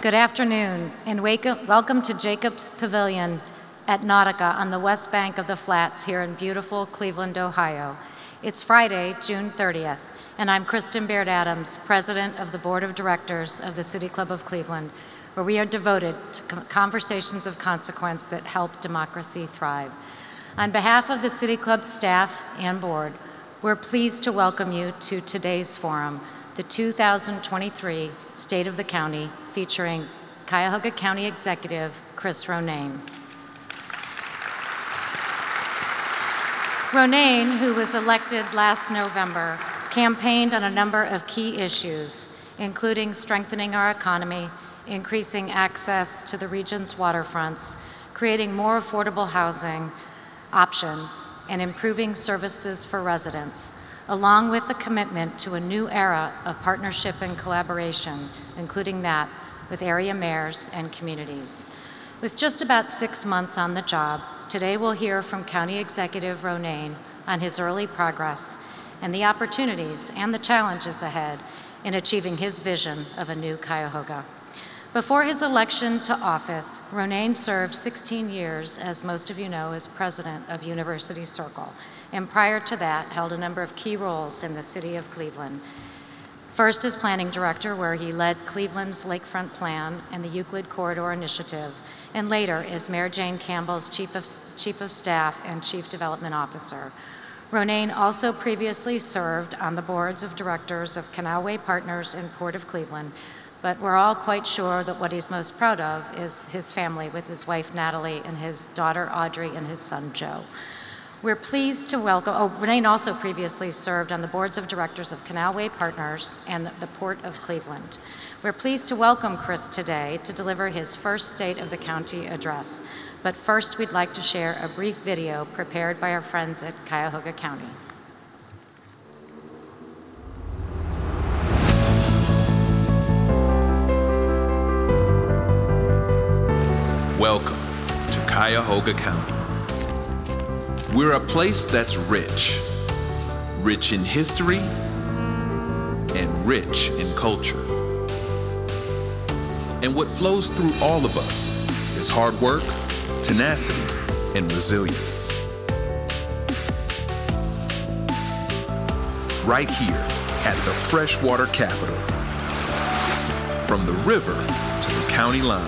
Good afternoon, and welcome to Jacobs Pavilion at Nautica on the west bank of the Flats here in beautiful Cleveland, Ohio. It's Friday, June 30th, and I'm Kristen Baird Adams, President of the Board of Directors of the City Club of Cleveland, where we are devoted to conversations of consequence that help democracy thrive. On behalf of the City Club staff and board, we're pleased to welcome you to today's forum, the 2023 State of the County, featuring Cuyahoga County Executive Chris Ronayne. Ronayne, who was elected last November, campaigned on a number of key issues, including strengthening our economy, increasing access to the region's waterfronts, creating more affordable housing options, and improving services for residents, along with the commitment to a new era of partnership and collaboration, including that with area mayors and communities. With just about six months on the job, today we'll hear from County Executive Ronayne on his early progress and the opportunities and the challenges ahead in achieving his vision of a new Cuyahoga. Before his election to office, Ronayne served 16 years, as most of you know, as president of University Circle, and prior to that held a number of key roles in the city of Cleveland. First as planning director, where he led Cleveland's Lakefront Plan and the Euclid Corridor Initiative, and later as Mayor Jane Campbell's chief of, chief of staff and chief development officer. Ronayne also previously served on the boards of directors of Canalway Partners and Port of Cleveland, but we're all quite sure that what he's most proud of is his family with his wife Natalie and his daughter Audrey and his son Joe. We're pleased to welcome, oh, Ronayne also previously served on the boards of directors of Canalway Partners and the Port of Cleveland. We're pleased to welcome Chris today to deliver his first State of the County address. But first, we'd like to share a brief video prepared by our friends at Cuyahoga County. Welcome to Cuyahoga County. We're a place that's rich, rich in history and rich in culture. And what flows through all of us is hard work, tenacity, and resilience. Right here at the freshwater capital, from the river to the county line.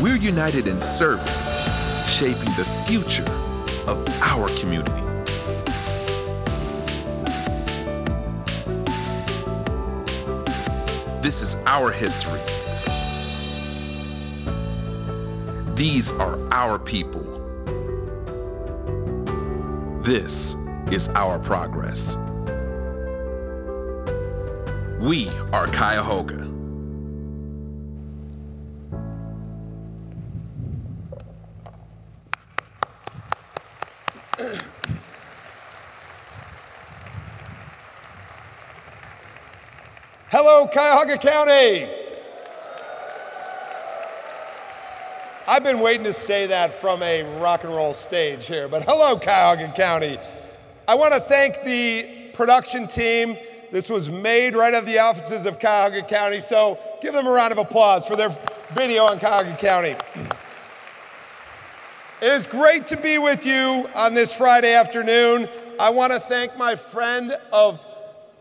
We're united in service, shaping the future of our community. This is our history. These are our people. This is our progress. We are Cuyahoga. Cuyahoga County. I've been waiting to say that from a rock and roll stage here, but hello, Cuyahoga County. I want to thank the production team. This was made right at the offices of Cuyahoga County, so give them a round of applause for their video on Cuyahoga County. It is great to be with you on this Friday afternoon. I want to thank my friend of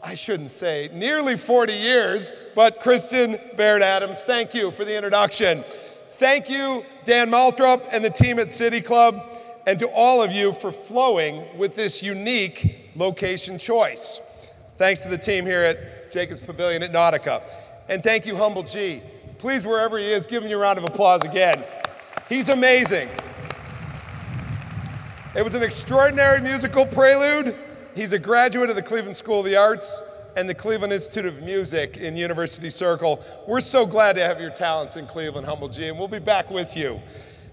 I shouldn't say nearly 40 years, but Kristen Baird Adams, thank you for the introduction. Thank you, Dan Moulthrop and the team at City Club, and to all of you for flowing with this unique location choice. Thanks to the team here at Jacobs Pavilion at Nautica. And thank you, Humble G. Please, wherever he is, give him a round of applause again. He's amazing. It was an extraordinary musical prelude He's a graduate of the Cleveland School of the Arts and the Cleveland Institute of Music in University Circle. We're so glad to have your talents in Cleveland, Humble G, and we'll be back with you.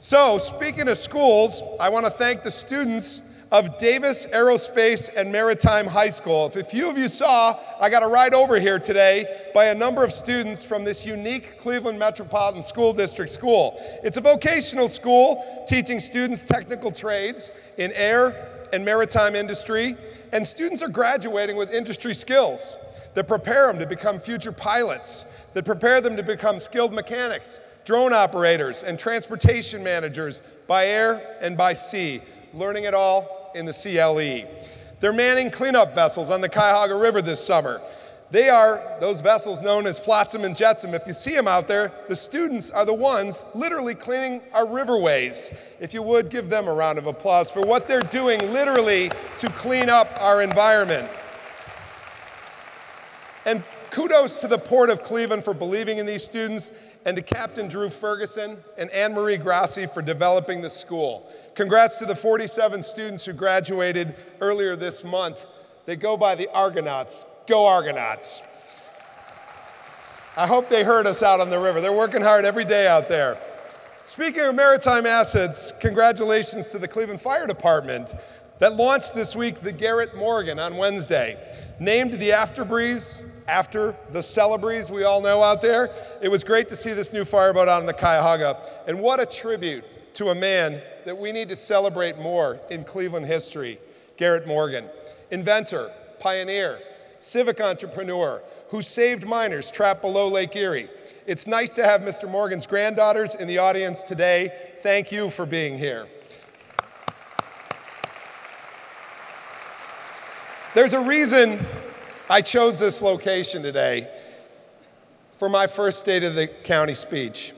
So, speaking of schools, I want to thank the students of Davis Aerospace and Maritime High School. If a few of you saw, I got a ride over here today by a number of students from this unique Cleveland Metropolitan School District school. It's a vocational school teaching students technical trades in air and maritime industry and students are graduating with industry skills. that prepare them to become future pilots, that prepare them to become skilled mechanics, drone operators, and transportation managers by air and by sea, learning it all in the CLE. They're manning cleanup vessels on the Cuyahoga River this summer. They are those vessels known as Flotsam and Jetsam. If you see them out there, the students are the ones literally cleaning our riverways. If you would, give them a round of applause for what they're doing literally to clean up our environment. And kudos to the Port of Cleveland for believing in these students and to Captain Drew Ferguson and Anne Marie Grassi for developing the school. Congrats to the 47 students who graduated earlier this month. They go by the Argonauts. Go Argonauts. I hope they heard us out on the river. They're working hard every day out there. Speaking of maritime assets, congratulations to the Cleveland Fire Department that launched this week the Garrett Morgan on Wednesday. Named the Afterbreeze after the Celebrezze we all know out there. It was great to see this new fireboat out on the Cuyahoga. And what a tribute to a man that we need to celebrate more in Cleveland history Garrett Morgan. Inventor, pioneer, civic entrepreneur who saved miners trapped below Lake Erie. It's nice to have Mr. Morgan's granddaughters in the audience today. Thank you for being here. There's a reason I chose this location today for my first State of the County speech.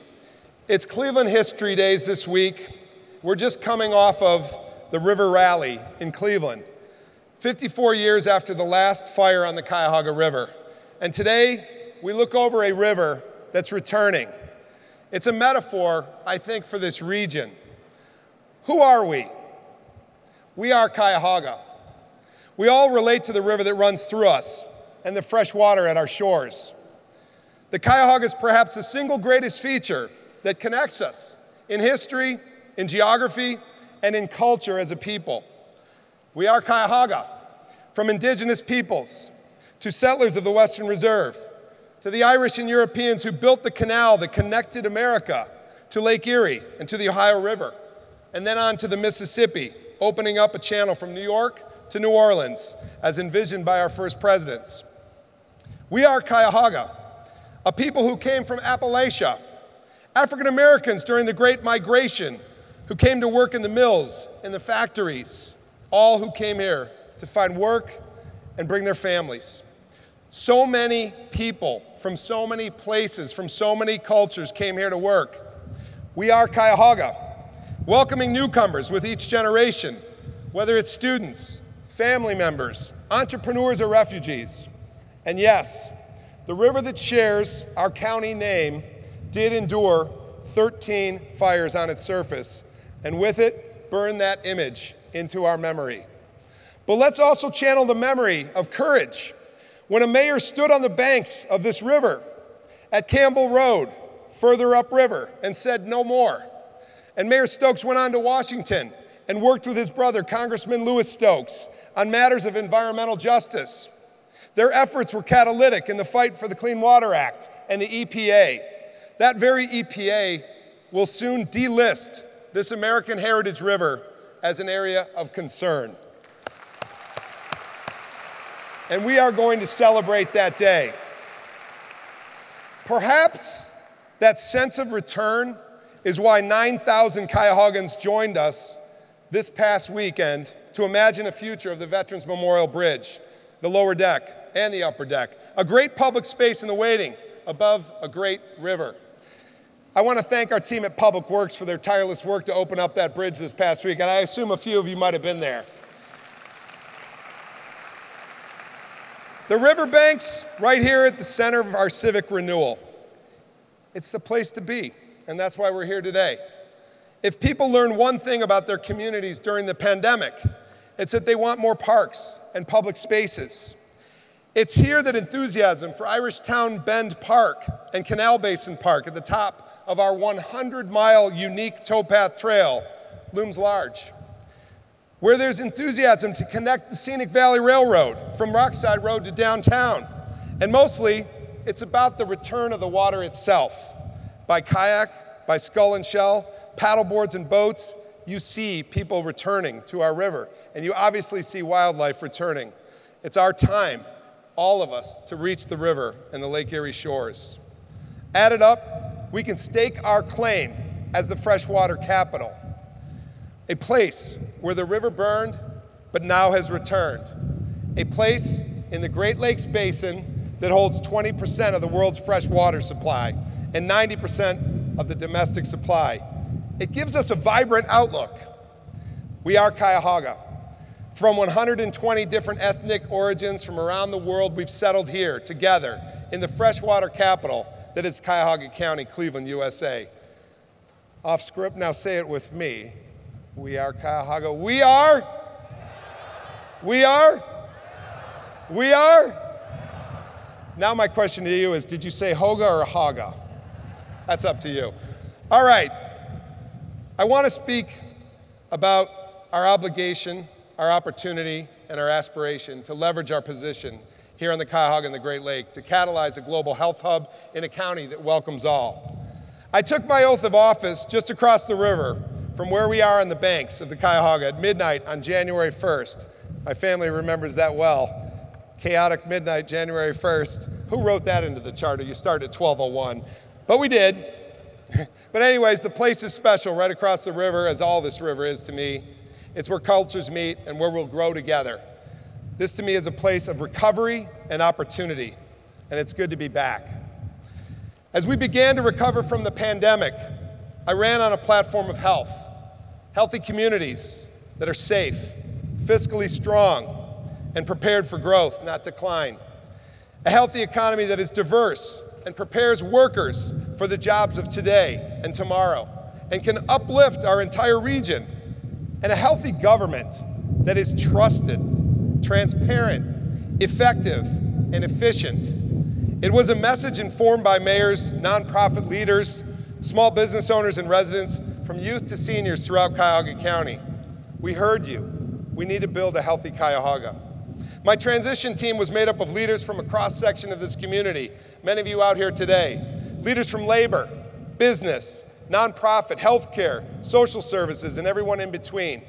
It's Cleveland History Days this week. We're just coming off of the River Rally in Cleveland, 54 years after the last fire on the Cuyahoga River. And today, we look over a river that's returning. It's a metaphor, I think, for this region. Who are we? We are Cuyahoga. We all relate to the river that runs through us and the fresh water at our shores. The Cuyahoga is perhaps the single greatest feature that connects us in history, in geography, and in culture as a people. We are Cuyahoga, from indigenous peoples to settlers of the Western Reserve, to the Irish and Europeans who built the canal that connected America to Lake Erie and to the Ohio River, and then on to the Mississippi, opening up a channel from New York to New Orleans, as envisioned by our first presidents. We are Cuyahoga, a people who came from Appalachia, African Americans during the Great Migration, who came to work in the mills, in the factories, all who came here to find work and bring their families. So many people from so many places, from so many cultures came here to work. We are Cuyahoga, welcoming newcomers with each generation, whether it's students, family members, entrepreneurs, or refugees. And yes, the river that shares our county name did endure 13 fires on its surface, and with it, burned that image into our memory. But let's also channel the memory of courage when a mayor stood on the banks of this river at Campbell Road, further upriver, and said, No more. And Mayor Stokes went on to Washington and worked with his brother, Congressman Louis Stokes, on matters of environmental justice. Their efforts were catalytic in the fight for the Clean Water Act and the EPA. That very EPA will soon delist this American Heritage River as an area of concern. And we are going to celebrate that day. Perhaps that sense of return is why 9,000 Cuyahoggans joined us this past weekend to imagine a future of the Veterans Memorial Bridge, the lower deck and the upper deck, a great public space in the waiting above a great river. I want to thank our team at Public Works for their tireless work to open up that bridge this past week, and I assume a few of you might have been there. The riverbanks, right here at the center of our civic renewal. It's the place to be, and that's why we're here today. If people learn one thing about their communities during the pandemic, it's that they want more parks and public spaces. It's here that enthusiasm for Irish Town Bend Park and Canal Basin Park at the top of our 100 mile unique towpath trail looms large. Where there's enthusiasm to connect the Scenic Valley Railroad from Rockside Road to downtown. And mostly, it's about the return of the water itself. By kayak, by scull and shell, paddleboards and boats, you see people returning to our river and you obviously see wildlife returning. It's our time all of us, to reach the river and the Lake Erie shores. Added up, we can stake our claim as the freshwater capital, a place where the river burned but now has returned, a place in the Great Lakes Basin that holds 20% of the world's freshwater supply and 90% of the domestic supply. It gives us a vibrant outlook. We are Cuyahoga. From 120 different ethnic origins from around the world, we've settled here together in the freshwater capital that is Cuyahoga County, Cleveland, USA. Off script, now say it with me. We are Cuyahoga. We are. We are. We are. Now, my question to you is Did you say Hoga or Haga? That's up to you. All right. I want to speak about our obligation our opportunity and our aspiration to leverage our position here on the Cuyahoga and the Great Lake to catalyze a global health hub in a county that welcomes all. I took my oath of office just across the river from where we are on the banks of the Cuyahoga at midnight on January 1st. My family remembers that well. Chaotic midnight, January 1st. Who wrote that into the charter? You start at 1201. But we did. but, anyways, the place is special right across the river, as all this river is to me. It's where cultures meet and where we'll grow together. This to me is a place of recovery and opportunity, and it's good to be back. As we began to recover from the pandemic, I ran on a platform of health, healthy communities that are safe, fiscally strong, and prepared for growth, not decline. A healthy economy that is diverse and prepares workers for the jobs of today and tomorrow and can uplift our entire region and a healthy government that is trusted, transparent, effective, and efficient. It was a message informed by mayors, nonprofit leaders, small business owners, and residents from youth to seniors throughout Cuyahoga County. We heard you. We need to build a healthy Cuyahoga. My transition team was made up of leaders from a cross section of this community, many of you out here today, leaders from labor, business, nonprofit, healthcare, social services, and everyone in between.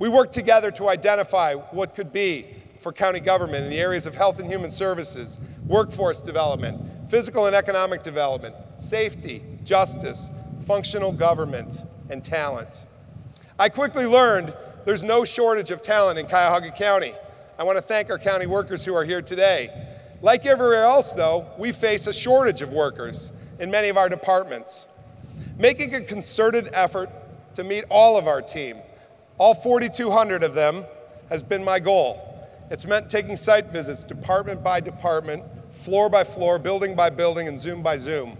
We work together to identify what could be for county government in the areas of health and human services, workforce development, physical and economic development, safety, justice, functional government, and talent. I quickly learned there's no shortage of talent in Cuyahoga County. I want to thank our county workers who are here today. Like everywhere else, though, we face a shortage of workers in many of our departments. Making a concerted effort to meet all of our team, all 4,200 of them, has been my goal. It's meant taking site visits department by department, floor by floor, building by building, and Zoom by Zoom.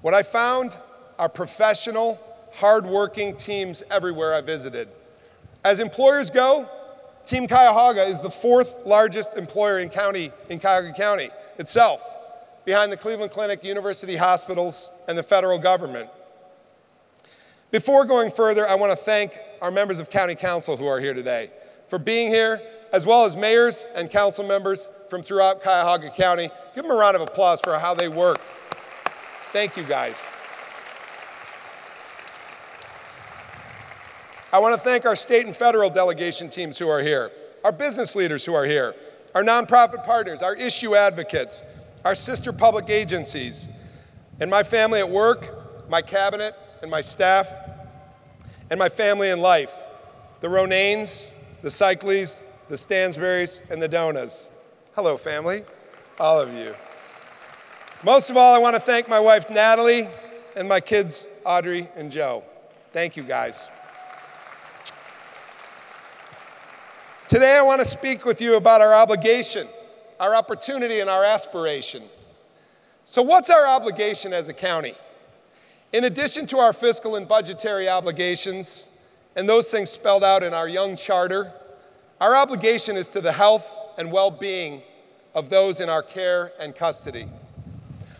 What I found are professional, hardworking teams everywhere I visited. As employers go, Team Cuyahoga is the fourth largest employer in county in Cuyahoga County itself behind the Cleveland Clinic, university hospitals, and the federal government. Before going further, I want to thank our members of County Council who are here today for being here, as well as mayors and council members from throughout Cuyahoga County. Give them a round of applause for how they work. Thank you, guys. I want to thank our state and federal delegation teams who are here, our business leaders who are here, our nonprofit partners, our issue advocates, our sister public agencies, and my family at work, my cabinet, and my staff, and my family in life the Ronaynes, the Cycleys, the Stansberries, and the Donas. Hello, family, all of you. Most of all, I want to thank my wife, Natalie, and my kids, Audrey and Joe. Thank you, guys. Today, I want to speak with you about our obligation our opportunity, and our aspiration. So, what's our obligation as a county? In addition to our fiscal and budgetary obligations, and those things spelled out in our young charter, our obligation is to the health and well being of those in our care and custody.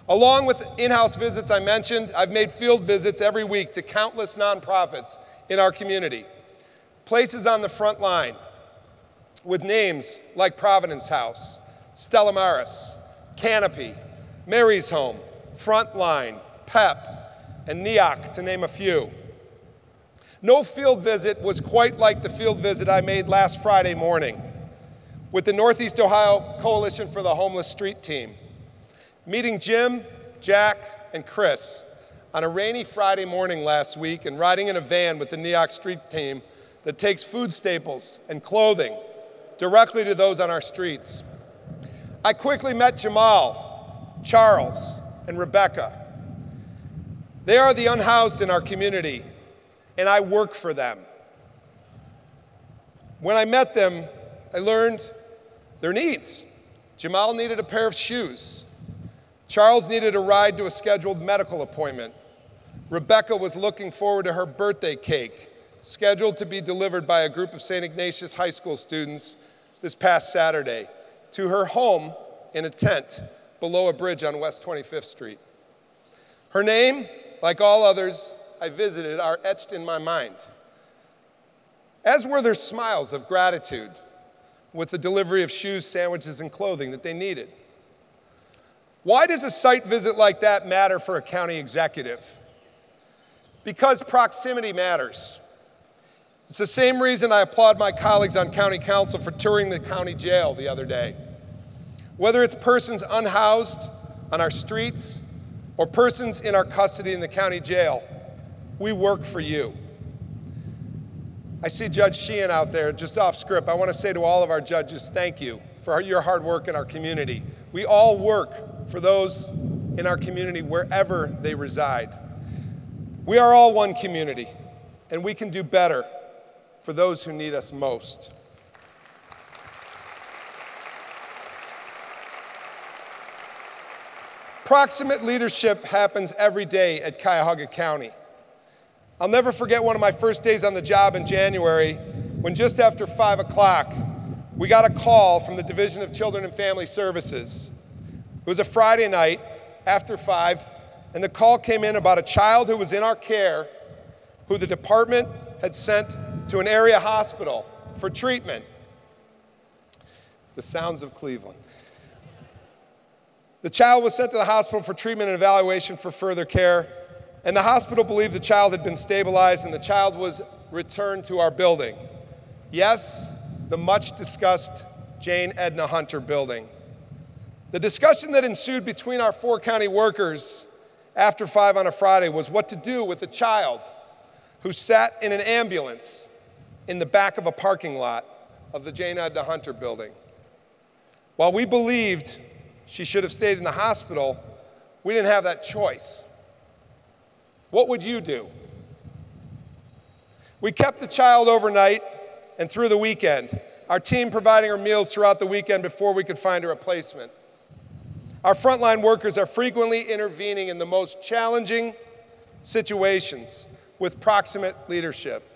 Along with in house visits I mentioned, I've made field visits every week to countless nonprofits in our community. Places on the front line with names like Providence House, Stella Maris, Canopy, Mary's Home, Frontline, PEP, and NEOCH, to name a few. No field visit was quite like the field visit I made last Friday morning. with the Northeast Ohio Coalition for the Homeless Street Team. Meeting Jim, Jack, and Chris on a rainy Friday morning last week and riding in a van with the NEOCH Street Team that takes food staples and clothing directly to those on our streets. I quickly met Jamal, Charles, and Rebecca. They are the unhoused in our community, and I work for them. When I met them, I learned their needs. Jamal needed a pair of shoes. Charles needed a ride to a scheduled medical appointment. Rebecca was looking forward to her birthday cake, scheduled to be delivered by a group of St. Ignatius High School students this past Saturday to her home in a tent below a bridge on West 25th Street. Her name, like all others I visited, are etched in my mind, as were their smiles of gratitude with the delivery of shoes, sandwiches, and clothing that they needed. Why does a site visit like that matter for a county executive? Because proximity matters. It's the same reason I applaud my colleagues on county council for touring the county jail the other day. Whether it's persons unhoused on our streets or persons in our custody in the county jail, we work for you. I see Judge Sheehan out there just off script. I want to say to all of our judges, thank you for your hard work in our community. We all work for those in our community wherever they reside. We are all one community, and we can do better for those who need us most. Proximate leadership happens every day at Cuyahoga County. I'll never forget one of my first days on the job in January when just after 5 o'clock, we got a call from the Division of Children and Family Services. It was a Friday night after 5, and the call came in about a child who was in our care who the department had sent to an area hospital for treatment. The sounds of Cleveland. The child was sent to the hospital for treatment and evaluation for further care. And the hospital believed the child had been stabilized and the child was returned to our building. Yes, the much discussed Jane Edna Hunter building. The discussion that ensued between our four county workers after five on a Friday was what to do with a child who sat in an ambulance in the back of a parking lot of the Jane Edna Hunter building. While we believed she should have stayed in the hospital, we didn't have that choice. What would you do? We kept the child overnight and through the weekend, our team providing her meals throughout the weekend before we could find a replacement. Our frontline workers are frequently intervening in the most challenging situations with proximate leadership.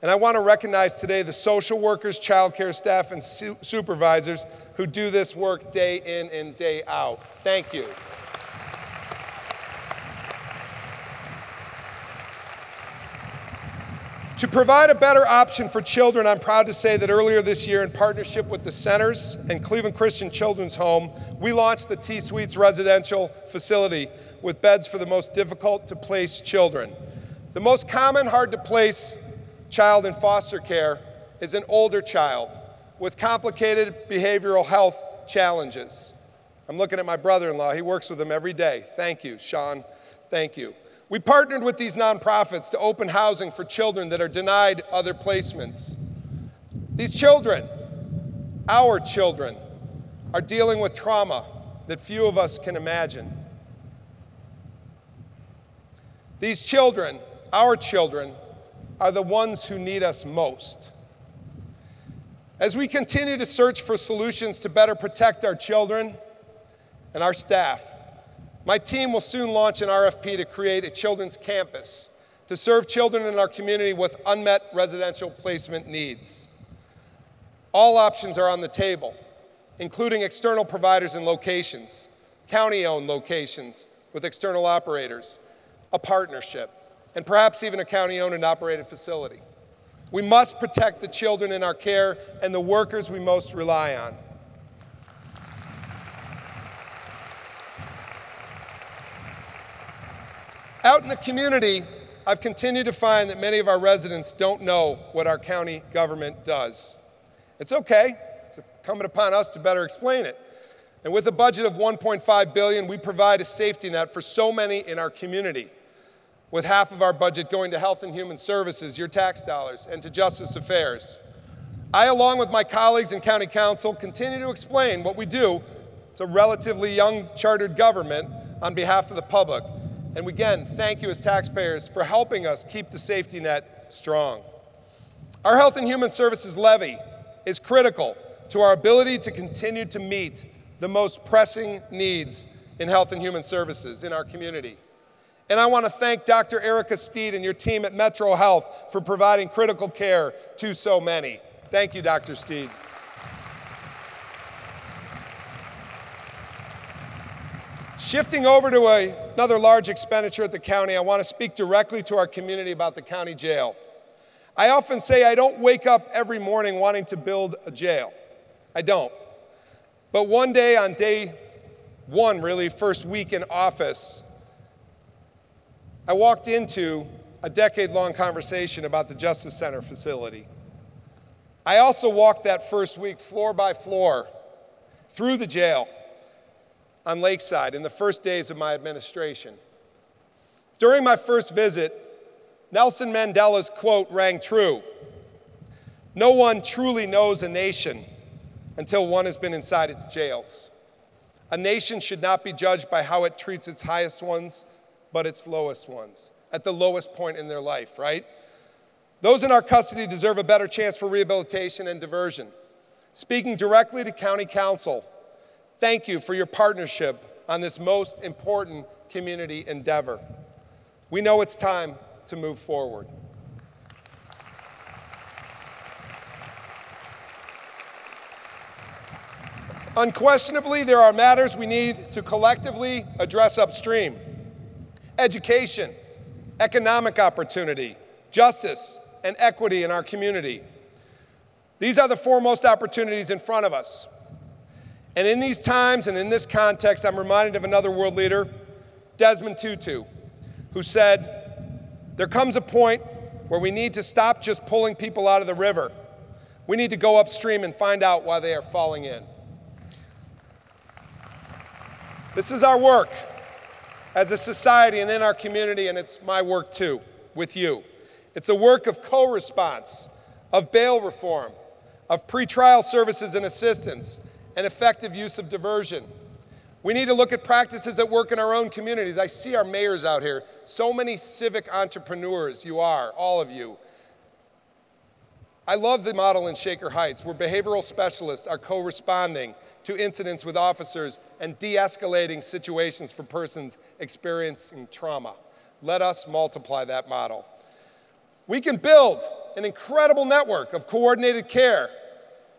And I want to recognize today the social workers, childcare staff, and su- supervisors who do this work day in and day out. Thank you. To provide a better option for children, I'm proud to say that earlier this year, in partnership with the Centers and Cleveland Christian Children's Home, we launched the T Suites residential facility with beds for the most difficult to place children. The most common hard to place child in foster care is an older child with complicated behavioral health challenges. I'm looking at my brother in law, he works with them every day. Thank you, Sean. Thank you. We partnered with these nonprofits to open housing for children that are denied other placements. These children, our children, are dealing with trauma that few of us can imagine. These children, our children, are the ones who need us most. As we continue to search for solutions to better protect our children and our staff, my team will soon launch an RFP to create a children's campus to serve children in our community with unmet residential placement needs. All options are on the table, including external providers and locations, county owned locations with external operators, a partnership, and perhaps even a county owned and operated facility. We must protect the children in our care and the workers we most rely on. Out in the community, I've continued to find that many of our residents don't know what our county government does. It's okay, it's incumbent upon us to better explain it. And with a budget of 1.5 billion, we provide a safety net for so many in our community. With half of our budget going to health and human services, your tax dollars, and to justice affairs. I, along with my colleagues in County Council, continue to explain what we do. It's a relatively young chartered government on behalf of the public. And again, thank you as taxpayers for helping us keep the safety net strong. Our Health and Human Services levy is critical to our ability to continue to meet the most pressing needs in health and human services in our community. And I want to thank Dr. Airica Steed and your team at Metro Health for providing critical care to so many. Thank you, Dr. Steed. Shifting over to a, another large expenditure at the county, I want to speak directly to our community about the county jail. I often say I don't wake up every morning wanting to build a jail. I don't. But one day, on day one, really, first week in office, I walked into a decade long conversation about the Justice Center facility. I also walked that first week floor by floor through the jail on Lakeside in the first days of my administration. During my first visit, Nelson Mandela's quote rang true No one truly knows a nation until one has been inside its jails. A nation should not be judged by how it treats its highest ones, but its lowest ones, at the lowest point in their life, right? Those in our custody deserve a better chance for rehabilitation and diversion. Speaking directly to County Council, thank you for your partnership on this most important community endeavor. We know it's time to move forward. Unquestionably, there are matters we need to collectively address upstream education, economic opportunity, justice, and equity in our community. These are the foremost opportunities in front of us. And in these times and in this context, I'm reminded of another world leader, Desmond Tutu, who said, There comes a point where we need to stop just pulling people out of the river. We need to go upstream and find out why they are falling in. This is our work as a society and in our community, and it's my work too, with you. It's a work of co response, of bail reform, of pretrial services and assistance, and effective use of diversion. We need to look at practices that work in our own communities. I see our mayors out here, so many civic entrepreneurs, you are, all of you. I love the model in Shaker Heights where behavioral specialists are co responding to incidents with officers and de escalating situations for persons experiencing trauma. Let us multiply that model. We can build an incredible network of coordinated care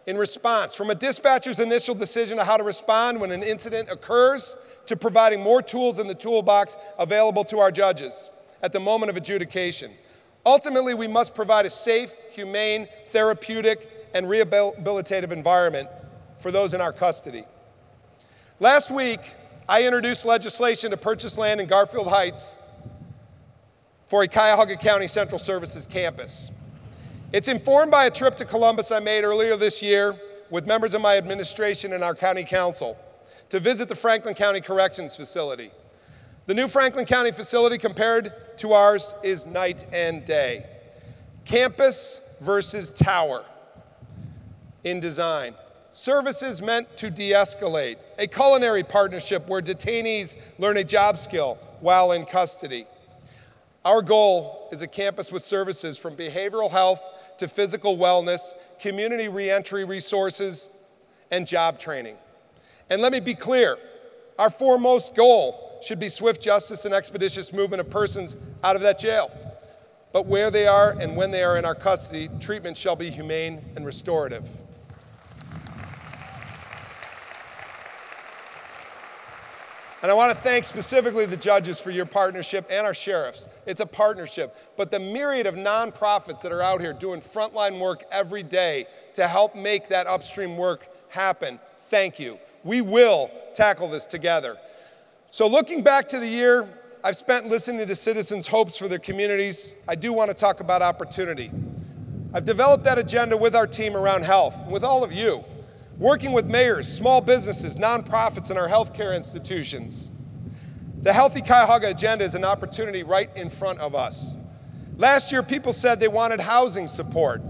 in response, from a dispatcher's initial decision on how to respond when an incident occurs to providing more tools in the toolbox available to our judges at the moment of adjudication. Ultimately, we must provide a safe, humane, therapeutic, and rehabilitative environment for those in our custody. Last week, I introduced legislation to purchase land in Garfield Heights for a Cuyahoga County Central Services campus. It's informed by a trip to Columbus I made earlier this year with members of my administration and our county council to visit the Franklin County Corrections Facility. The new Franklin County facility compared to ours is night and day. Campus versus tower in design. Services meant to de escalate. A culinary partnership where detainees learn a job skill while in custody. Our goal is a campus with services from behavioral health to physical wellness, community reentry resources, and job training. And let me be clear our foremost goal should be swift justice and expeditious movement of persons out of that jail. But where they are and when they are in our custody, treatment shall be humane and restorative. And I want to thank specifically the judges for your partnership and our sheriffs. It's a partnership. But the myriad of nonprofits that are out here doing frontline work every day to help make that upstream work happen, thank you. We will tackle this together. So, looking back to the year I've spent listening to citizens' hopes for their communities, I do want to talk about opportunity. I've developed that agenda with our team around health, with all of you. Working with mayors, small businesses, nonprofits, and our healthcare institutions. The Healthy Cuyahoga agenda is an opportunity right in front of us. Last year, people said they wanted housing support.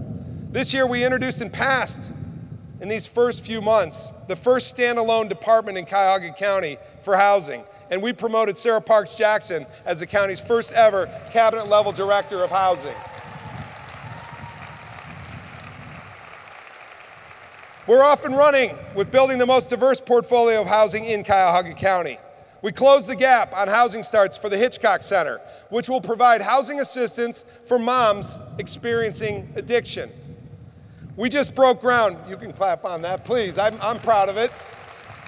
This year, we introduced and passed, in these first few months, the first standalone department in Cuyahoga County for housing. And we promoted Sarah Parks Jackson as the county's first ever cabinet level director of housing. We're off and running with building the most diverse portfolio of housing in Cuyahoga County. We closed the gap on housing starts for the Hitchcock Center, which will provide housing assistance for moms experiencing addiction. We just broke ground. You can clap on that, please. I'm, I'm proud of it.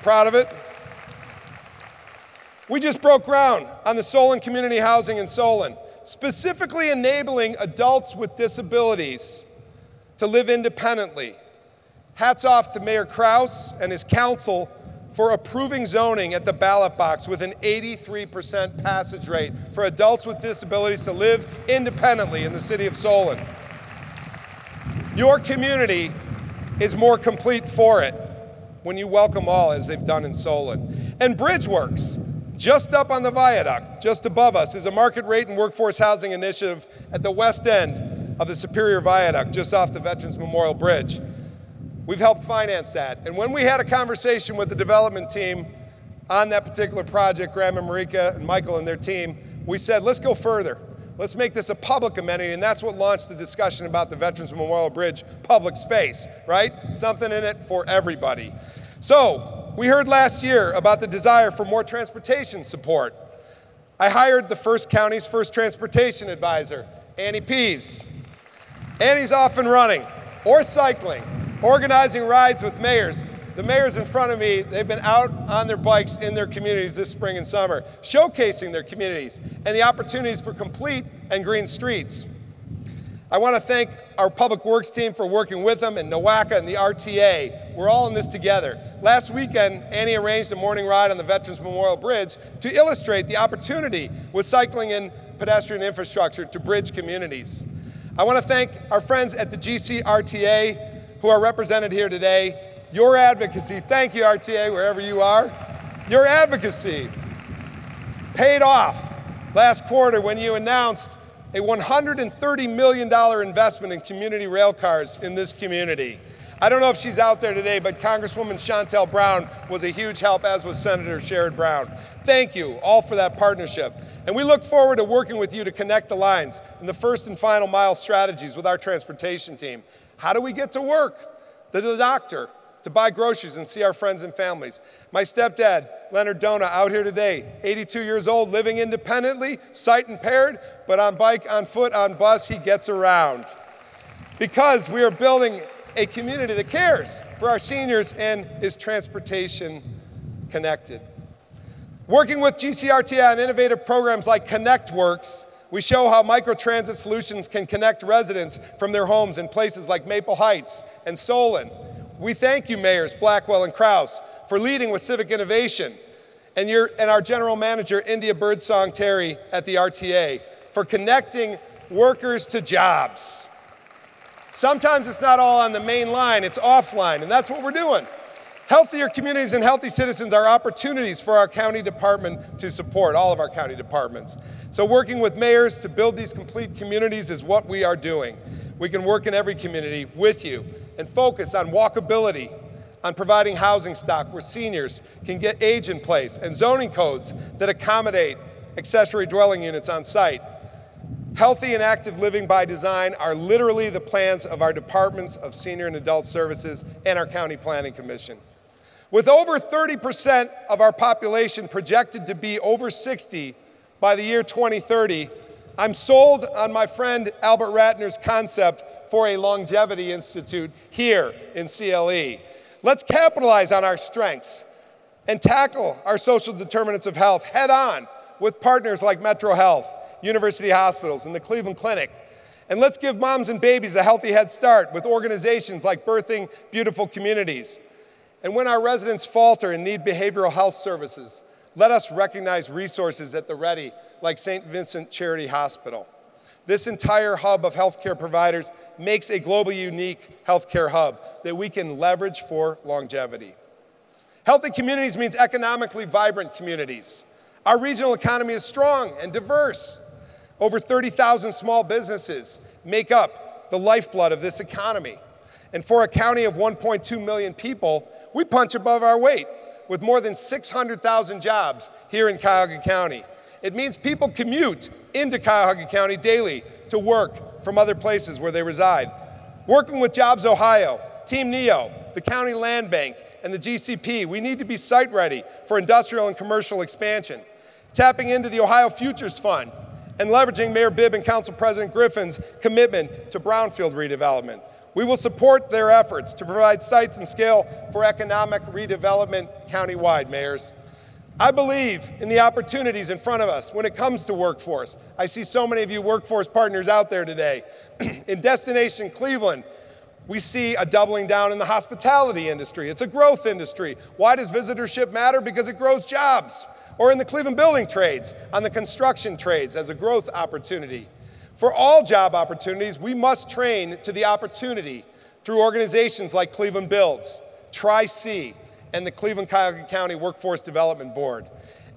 Proud of it. We just broke ground on the Solon Community Housing in Solon, specifically enabling adults with disabilities to live independently Hats off to Mayor Kraus and his council for approving zoning at the ballot box with an 83% passage rate for adults with disabilities to live independently in the city of Solon. Your community is more complete for it when you welcome all as they've done in Solon. And Bridgeworks, just up on the viaduct, just above us, is a market rate and workforce housing initiative at the west end of the Superior Viaduct, just off the Veterans Memorial Bridge. We've helped finance that. And when we had a conversation with the development team on that particular project, Graham and Marika and Michael and their team, we said, let's go further. Let's make this a public amenity, and that's what launched the discussion about the Veterans Memorial Bridge public space, right? Something in it for everybody. So, we heard last year about the desire for more transportation support. I hired the first county's first transportation advisor, Annie Pease. Annie's off and running, or cycling, organizing rides with mayors. The mayors in front of me, they've been out on their bikes in their communities this spring and summer, showcasing their communities and the opportunities for complete and green streets. I want to thank our public works team for working with them and NOACA and the RTA. We're all in this together. Last weekend, Annie arranged a morning ride on the Veterans Memorial Bridge to illustrate the opportunity with cycling and pedestrian infrastructure to bridge communities. I want to thank our friends at the GCRTA who are represented here today. Your advocacy, thank you, RTA, wherever you are. Your advocacy paid off last quarter when you announced a $130 million investment in community rail cars in this community. I don't know if she's out there today, but Congresswoman Shontel Brown was a huge help, as was Senator Sherrod Brown. Thank you all for that partnership. And we look forward to working with you to connect the lines in the first and final mile strategies with our transportation team. How do we get to work? To the doctor, to buy groceries and see our friends and families. My stepdad, Leonard Dona, out here today, 82 years old, living independently, sight impaired, but on bike, on foot, on bus, he gets around. Because we are building a community that cares for our seniors and is transportation connected. Working with GCRTA on innovative programs like ConnectWorks, we show how microtransit solutions can connect residents from their homes in places like Maple Heights and Solon. We thank you, Mayors Blackwell and Kraus, for leading with civic innovation, and, your, and our General Manager, India Birdsong Terry at the RTA, for connecting workers to jobs. Sometimes it's not all on the main line, it's offline, and that's what we're doing. Healthier communities and healthy citizens are opportunities for our county department to support, all of our county departments. So, working with mayors to build these complete communities is what we are doing. We can work in every community with you and focus on walkability, on providing housing stock where seniors can get age in place, and zoning codes that accommodate accessory dwelling units on site. Healthy and active living by design are literally the plans of our departments of senior and adult services and our county planning commission. With over 30% of our population projected to be over 60 by the year 2030, I'm sold on my friend Albert Ratner's concept for a longevity institute here in CLE. Let's capitalize on our strengths and tackle our social determinants of health head on with partners like Metro Health, University Hospitals, and the Cleveland Clinic. And let's give moms and babies a healthy head start with organizations like Birthing Beautiful Communities. And when our residents falter and need behavioral health services, let us recognize resources at the ready, like St. Vincent Charity Hospital. This entire hub of healthcare providers makes a globally unique healthcare hub that we can leverage for longevity. Healthy communities means economically vibrant communities. Our regional economy is strong and diverse. Over 30,000 small businesses make up the lifeblood of this economy. And for a county of 1.2 million people, we punch above our weight with more than 600,000 jobs here in Cuyahoga County. It means people commute into Cuyahoga County daily to work from other places where they reside. Working with Jobs Ohio, Team NEO, the County Land Bank, and the GCP, we need to be site ready for industrial and commercial expansion. Tapping into the Ohio Futures Fund and leveraging Mayor Bibb and Council President Griffin's commitment to brownfield redevelopment. We will support their efforts to provide sites and scale for economic redevelopment countywide, mayors. I believe in the opportunities in front of us when it comes to workforce. I see so many of you workforce partners out there today. in Destination Cleveland, we see a doubling down in the hospitality industry. It's a growth industry. Why does visitorship matter? Because it grows jobs. Or in the Cleveland building trades, on the construction trades as a growth opportunity. For all job opportunities, we must train to the opportunity through organizations like Cleveland Builds, Tri-C, and the Cleveland Cuyahoga County Workforce Development Board,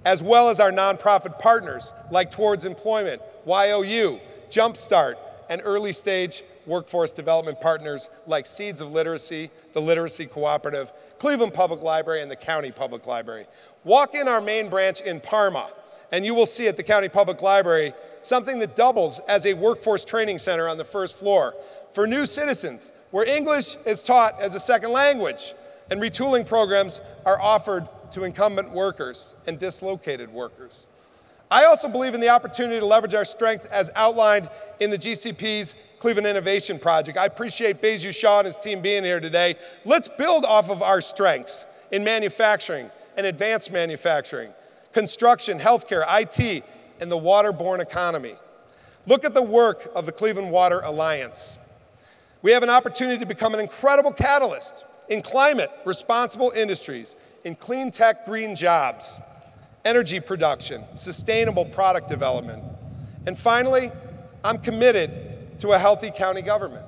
as well as our nonprofit partners like Towards Employment, YOU, Jumpstart, and early stage workforce development partners like Seeds of Literacy, the Literacy Cooperative, Cleveland Public Library, and the County Public Library. Walk in our main branch in Parma, and you will see at the County Public Library something that doubles as a workforce training center on the first floor for new citizens, where English is taught as a second language, and retooling programs are offered to incumbent workers and dislocated workers. I also believe in the opportunity to leverage our strength as outlined in the GCP's Cleveland Innovation Project. I appreciate Baiju Shah and his team being here today. Let's build off of our strengths in manufacturing and advanced manufacturing, construction, healthcare, IT, and the waterborne economy. Look at the work of the Cleveland Water Alliance. We have an opportunity to become an incredible catalyst in climate responsible industries, in clean tech green jobs, energy production, sustainable product development. And finally, I'm committed to a healthy county government.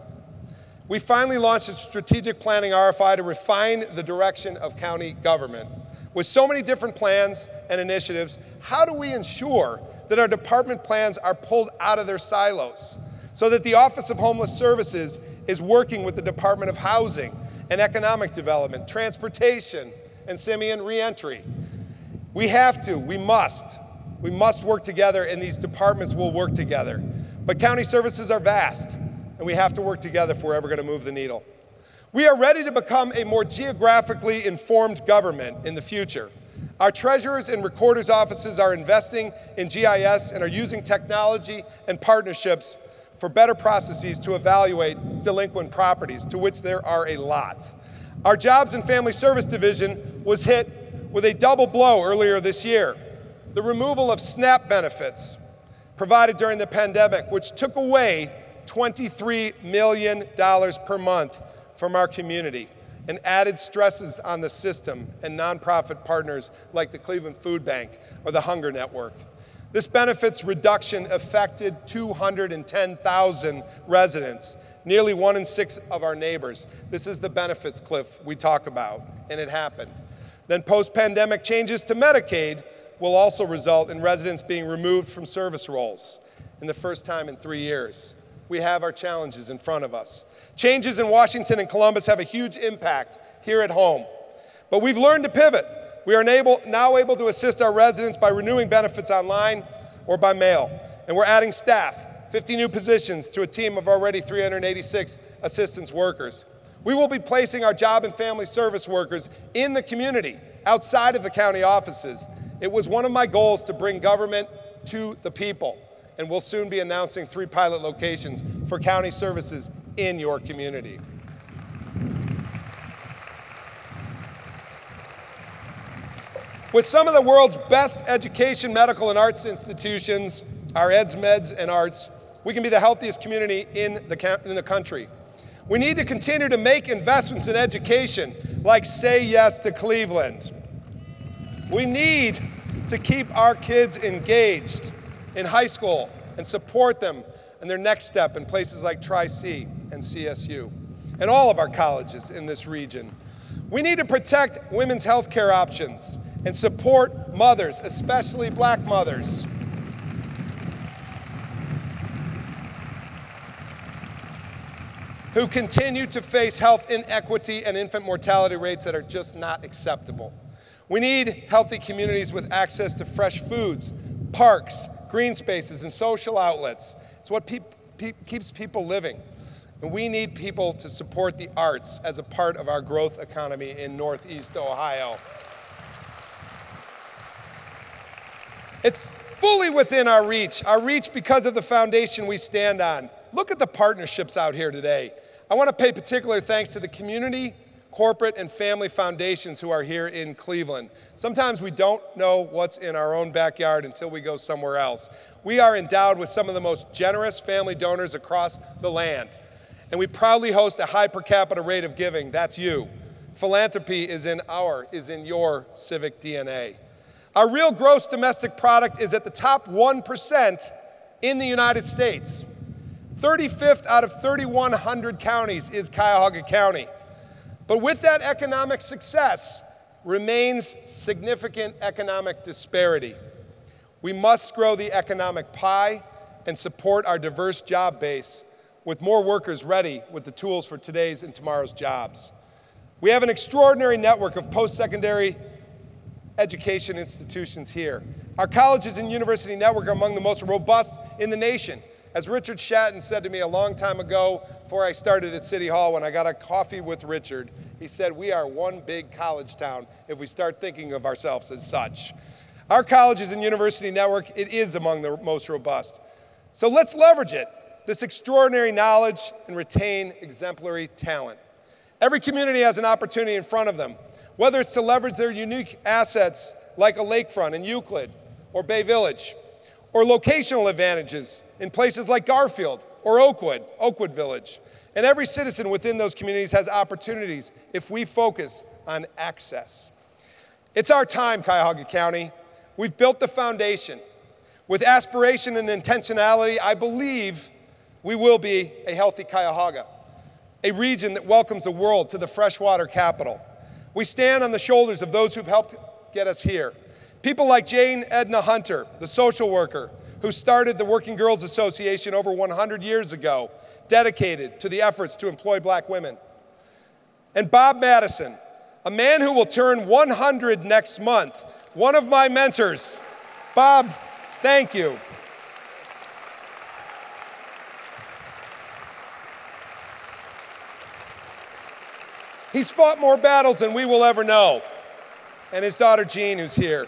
We finally launched a strategic planning RFI to refine the direction of county government. With so many different plans and initiatives, how do we ensure that our department plans are pulled out of their silos so that the Office of Homeless Services is working with the Department of Housing and Economic Development, Transportation, and Simian Reentry? We have to, we must, we must work together and these departments will work together. But county services are vast, and we have to work together if we're ever going to move the needle. We are ready to become a more geographically informed government in the future. Our treasurers and recorders offices are investing in GIS and are using technology and partnerships for better processes to evaluate delinquent properties, to which there are a lot. Our Jobs and Family Service Division was hit with a double blow earlier this year. The removal of SNAP benefits, provided during the pandemic, which took away $23 million per month from our community and added stresses on the system and nonprofit partners like the Cleveland Food Bank or the Hunger Network. This benefits reduction affected 210,000 residents, nearly one in six of our neighbors. This is the benefits cliff we talk about, and it happened. Then post pandemic changes to Medicaid will also result in residents being removed from service roles in the first time in three years. We have our challenges in front of us. Changes in Washington and Columbus have a huge impact here at home. But we've learned to pivot. We are now able to assist our residents by renewing benefits online or by mail. And we're adding staff, 50 new positions to a team of already 386 assistance workers. We will be placing our job and family service workers in the community outside of the county offices it was one of my goals to bring government to the people, and we'll soon be announcing three pilot locations for county services in your community. With some of the world's best education, medical, and arts institutions, our eds, meds, and arts, we can be the healthiest community in the, in the country. We need to continue to make investments in education, like Say Yes to Cleveland. We need to keep our kids engaged in high school and support them and their next step in places like Tri-C and CSU, and all of our colleges in this region. We need to protect women's health care options and support mothers, especially black mothers. who continue to face health inequity and infant mortality rates that are just not acceptable. We need healthy communities with access to fresh foods, parks, green spaces, and social outlets. It's what pe pe keeps people living. And we need people to support the arts as a part of our growth economy in Northeast Ohio. It's fully within our reach, our reach because of the foundation we stand on. Look at the partnerships out here today. I want to pay particular thanks to the community, corporate, and family foundations who are here in Cleveland. Sometimes we don't know what's in our own backyard until we go somewhere else. We are endowed with some of the most generous family donors across the land, and we proudly host a high per capita rate of giving. That's you. Philanthropy is in our, is in your civic DNA. Our real gross domestic product is at the top 1% in the United States. 35th out of 3,100 counties is Cuyahoga County. But with that economic success remains significant economic disparity. We must grow the economic pie and support our diverse job base with more workers ready with the tools for today's and tomorrow's jobs. We have an extraordinary network of post-secondary education institutions here. Our colleges and university network are among the most robust in the nation. As Richard Shatten said to me a long time ago before I started at City Hall when I got a coffee with Richard, he said, We are one big college town if we start thinking of ourselves as such. Our colleges and university network, it is among the most robust. So let's leverage it, this extraordinary knowledge, and retain exemplary talent. Every community has an opportunity in front of them, whether it's to leverage their unique assets like a lakefront in Euclid or Bay Village, or locational advantages in places like Garfield or Oakwood, Oakwood Village. And every citizen within those communities has opportunities if we focus on access. It's our time, Cuyahoga County. We've built the foundation. With aspiration and intentionality, I believe we will be a healthy Cuyahoga, a region that welcomes the world to the freshwater capital. We stand on the shoulders of those who've helped get us here. People like Jane Edna Hunter, the social worker who started the Working Girls Association over 100 years ago, dedicated to the efforts to employ black women. And Bob Madison, a man who will turn 100 next month, one of my mentors. Bob, thank you. He's fought more battles than we will ever know. And his daughter Jean, who's here.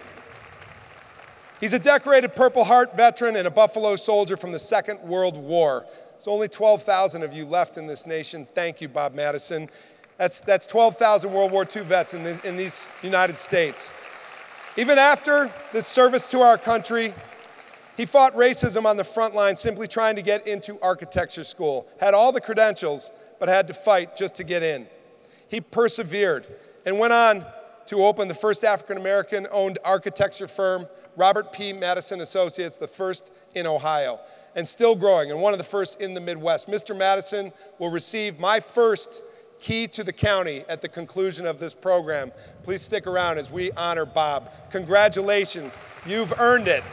He's a decorated Purple Heart veteran and a Buffalo soldier from the Second World War. There's only 12,000 of you left in this nation. Thank you, Bob Madison. That's, that's 12,000 World War II vets in, the, in these United States. Even after this service to our country, he fought racism on the front line simply trying to get into architecture school. Had all the credentials, but had to fight just to get in. He persevered and went on to open the first African American owned architecture firm Robert P. Madison Associates, the first in Ohio, and still growing, and one of the first in the Midwest. Mr. Madison will receive my first key to the county at the conclusion of this program. Please stick around as we honor Bob. Congratulations, you've earned it.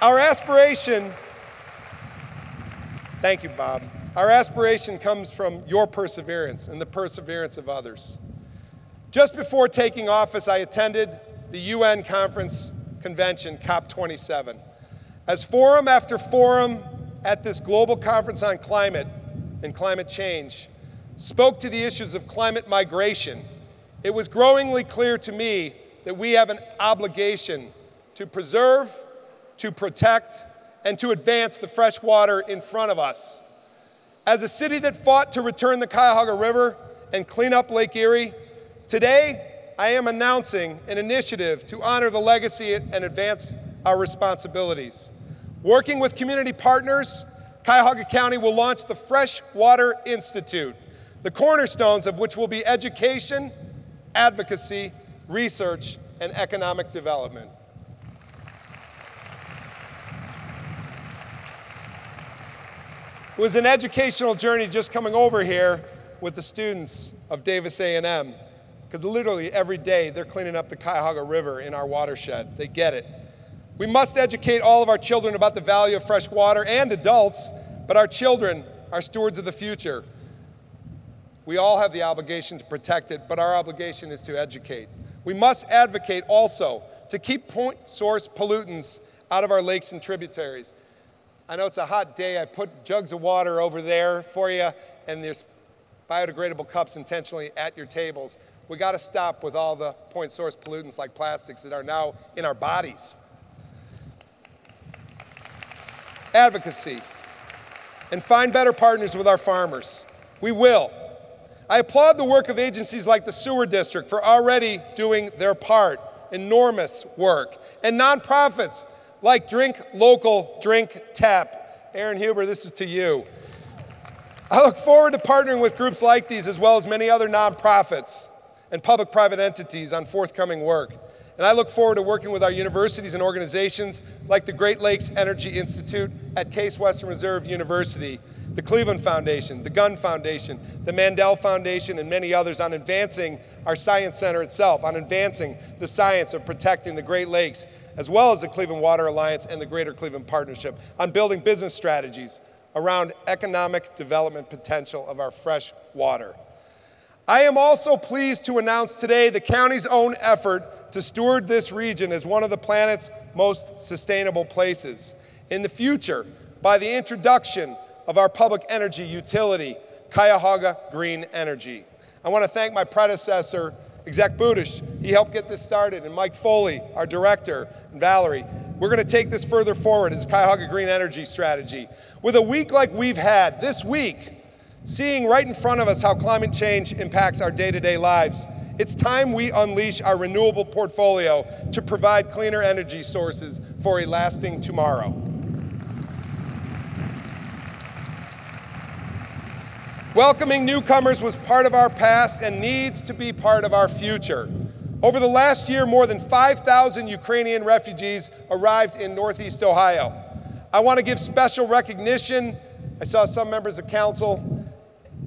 Our aspiration, thank you, Bob. Our aspiration comes from your perseverance and the perseverance of others. Just before taking office, I attended the UN conference convention, COP27. As forum after forum at this global conference on climate and climate change spoke to the issues of climate migration, it was growingly clear to me that we have an obligation to preserve, to protect, and to advance the fresh water in front of us. As a city that fought to return the Cuyahoga River and clean up Lake Erie, Today, I am announcing an initiative to honor the legacy and advance our responsibilities. Working with community partners, Cuyahoga County will launch the Freshwater Institute, the cornerstones of which will be education, advocacy, research, and economic development. It was an educational journey just coming over here with the students of Davis A&M because literally every day they're cleaning up the Cuyahoga River in our watershed. They get it. We must educate all of our children about the value of fresh water and adults, but our children are stewards of the future. We all have the obligation to protect it, but our obligation is to educate. We must advocate also to keep point source pollutants out of our lakes and tributaries. I know it's a hot day. I put jugs of water over there for you, and there's biodegradable cups intentionally at your tables. We got to stop with all the point source pollutants like plastics that are now in our bodies. Advocacy and find better partners with our farmers. We will. I applaud the work of agencies like the Sewer District for already doing their part, enormous work, and nonprofits like Drink Local, Drink Tap. Erin Huber, this is to you. I look forward to partnering with groups like these as well as many other nonprofits and public private entities on forthcoming work. And I look forward to working with our universities and organizations like the Great Lakes Energy Institute at Case Western Reserve University, the Cleveland Foundation, the Gund Foundation, the Mandel Foundation, and many others on advancing our Science Center itself, on advancing the science of protecting the Great Lakes as well as the Cleveland Water Alliance and the Greater Cleveland Partnership, on building business strategies around economic development potential of our fresh water. I am also pleased to announce today the county's own effort to steward this region as one of the planet's most sustainable places. In the future, by the introduction of our public energy utility, Cuyahoga Green Energy. I want to thank my predecessor, Exec Budish. He helped get this started, and Mike Foley, our director, and Valerie. We're going to take this further forward as Cuyahoga Green Energy Strategy. With a week like we've had this week, seeing right in front of us how climate change impacts our day to day lives, it's time we unleash our renewable portfolio to provide cleaner energy sources for a lasting tomorrow. Welcoming newcomers was part of our past and needs to be part of our future. Over the last year, more than 5,000 Ukrainian refugees arrived in Northeast Ohio. I want to give special recognition. I saw some members of council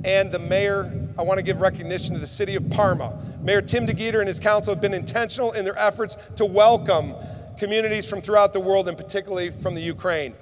and the mayor. I want to give recognition to the city of Parma. Mayor Tim DeGeeter and his council have been intentional in their efforts to welcome communities from throughout the world, and particularly from the Ukraine.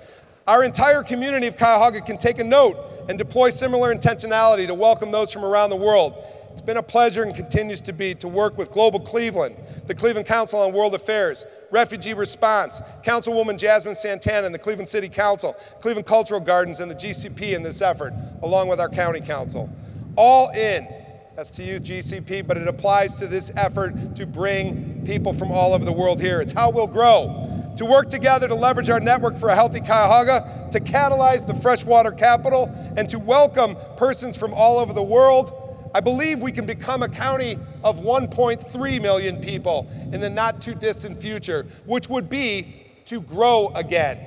Our entire community of Cuyahoga can take a note and deploy similar intentionality to welcome those from around the world. It's been a pleasure and continues to be to work with Global Cleveland, the Cleveland Council on World Affairs, Refugee Response, Councilwoman Jasmine Santana and the Cleveland City Council, Cleveland Cultural Gardens, and the GCP in this effort, along with our county council. All in. That's to you, GCP, but it applies to this effort to bring people from all over the world here. It's how we'll grow. To work together to leverage our network for a healthy Cuyahoga, to catalyze the freshwater capital, and to welcome persons from all over the world I believe we can become a county of 1.3 million people in the not too distant future, which would be to grow again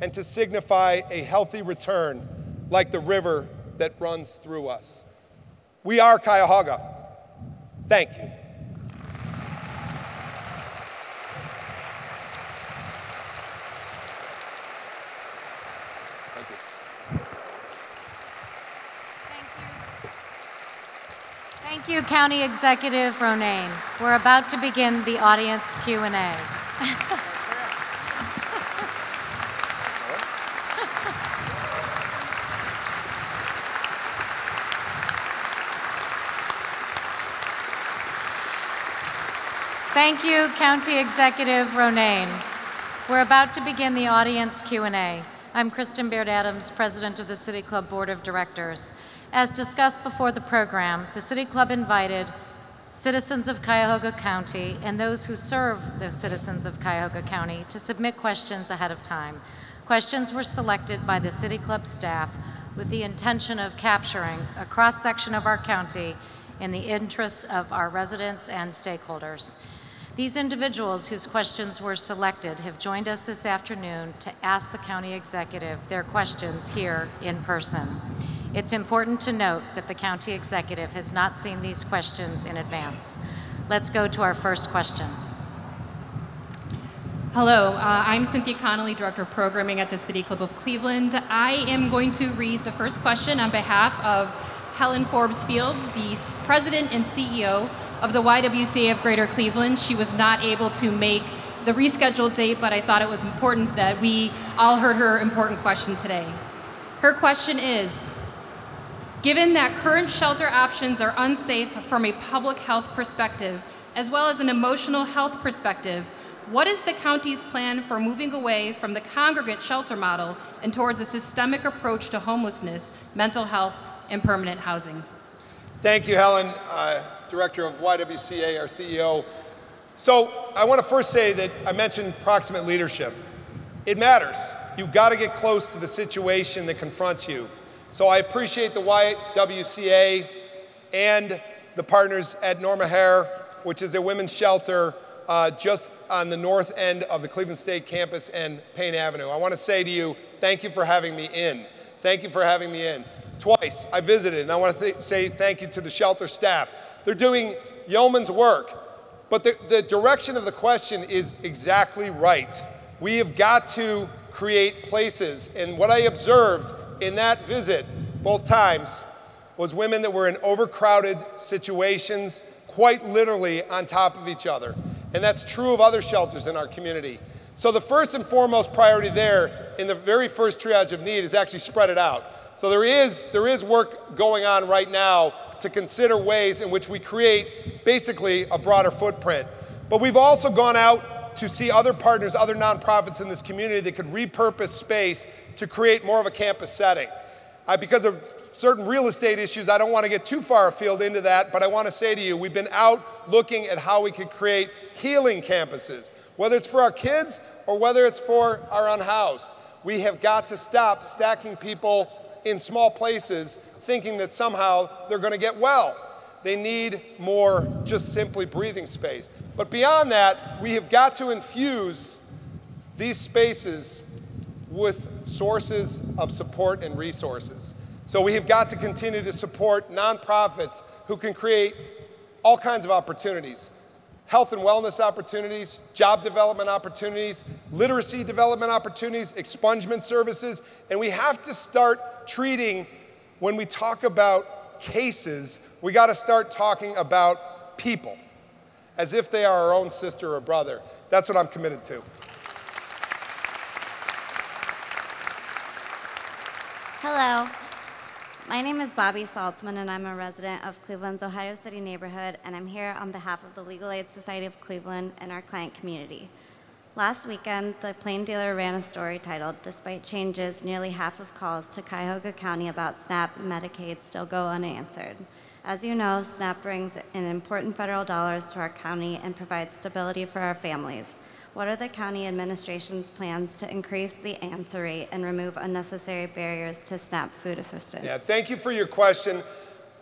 and to signify a healthy return like the river that runs through us. We are Cuyahoga. Thank you. Thank you, County Executive Ronayne. We're about to begin the audience Q&A. Thank you, County Executive Ronayne. We're about to begin the audience Q&A. I'm Kristen Baird Adams, President of the City Club Board of Directors. As discussed before the program, the City Club invited citizens of Cuyahoga County and those who serve the citizens of Cuyahoga County to submit questions ahead of time. Questions were selected by the City Club staff with the intention of capturing a cross section of our county in the interests of our residents and stakeholders. These individuals whose questions were selected have joined us this afternoon to ask the county executive their questions here in person. It's important to note that the county executive has not seen these questions in advance. Let's go to our first question. Hello, uh, I'm Cynthia Connolly, Director of Programming at the City Club of Cleveland. I am going to read the first question on behalf of Helen Forbes Fields, the President and CEO of the YWCA of Greater Cleveland. She was not able to make the rescheduled date, but I thought it was important that we all heard her important question today. Her question is Given that current shelter options are unsafe from a public health perspective, as well as an emotional health perspective, what is the county's plan for moving away from the congregate shelter model and towards a systemic approach to homelessness, mental health, and permanent housing? Thank you, Helen, uh, Director of YWCA, our CEO. So, I want to first say that I mentioned proximate leadership. It matters. You've got to get close to the situation that confronts you. So, I appreciate the YWCA and the partners at Norma Herr, which is a women's shelter uh, just on the north end of the Cleveland State campus and Payne Avenue. I want to say to you, thank you for having me in. Thank you for having me in. Twice I visited, and I want to th- say thank you to the shelter staff. They're doing yeoman's work, but the, the direction of the question is exactly right. We have got to create places, and what I observed in that visit both times was women that were in overcrowded situations, quite literally on top of each other. And that's true of other shelters in our community. So the first and foremost priority there in the very first triage of need is actually spread it out. So there is, there is work going on right now to consider ways in which we create basically a broader footprint. But we've also gone out to see other partners, other nonprofits in this community that could repurpose space to create more of a campus setting. Uh, because of certain real estate issues, I don't want to get too far afield into that, but I want to say to you, we've been out looking at how we could create healing campuses, whether it's for our kids or whether it's for our unhoused. We have got to stop stacking people in small places thinking that somehow they're going to get well. They need more just simply breathing space. But beyond that, we have got to infuse these spaces with sources of support and resources. So we have got to continue to support nonprofits who can create all kinds of opportunities. Health and wellness opportunities, job development opportunities, literacy development opportunities, expungement services, and we have to start treating, when we talk about cases, we got to start talking about people as if they are our own sister or brother. That's what I'm committed to. Hello. My name is Bobby Saltzman, and I'm a resident of Cleveland's Ohio City neighborhood, and I'm here on behalf of the Legal Aid Society of Cleveland and our client community. Last weekend, the Plain Dealer ran a story titled, Despite Changes, Nearly Half of Calls to Cuyahoga County About SNAP Medicaid Still Go Unanswered. As you know, SNAP brings in important federal dollars to our county and provides stability for our families. What are the county administration's plans to increase the answer rate and remove unnecessary barriers to SNAP food assistance? Yeah, thank you for your question.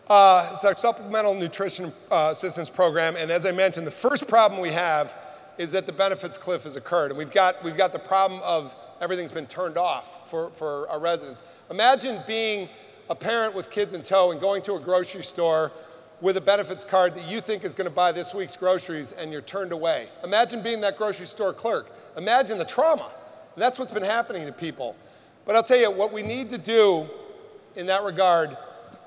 Uh, it's our supplemental nutrition uh, assistance program, and as I mentioned, the first problem we have is that the benefits cliff has occurred, and we've got we've got the problem of everything's been turned off for, for our residents. Imagine being a parent with kids in tow and going to a grocery store with a benefits card that you think is going to buy this week's groceries and you're turned away. Imagine being that grocery store clerk. Imagine the trauma. That's what's been happening to people. But I'll tell you, what we need to do in that regard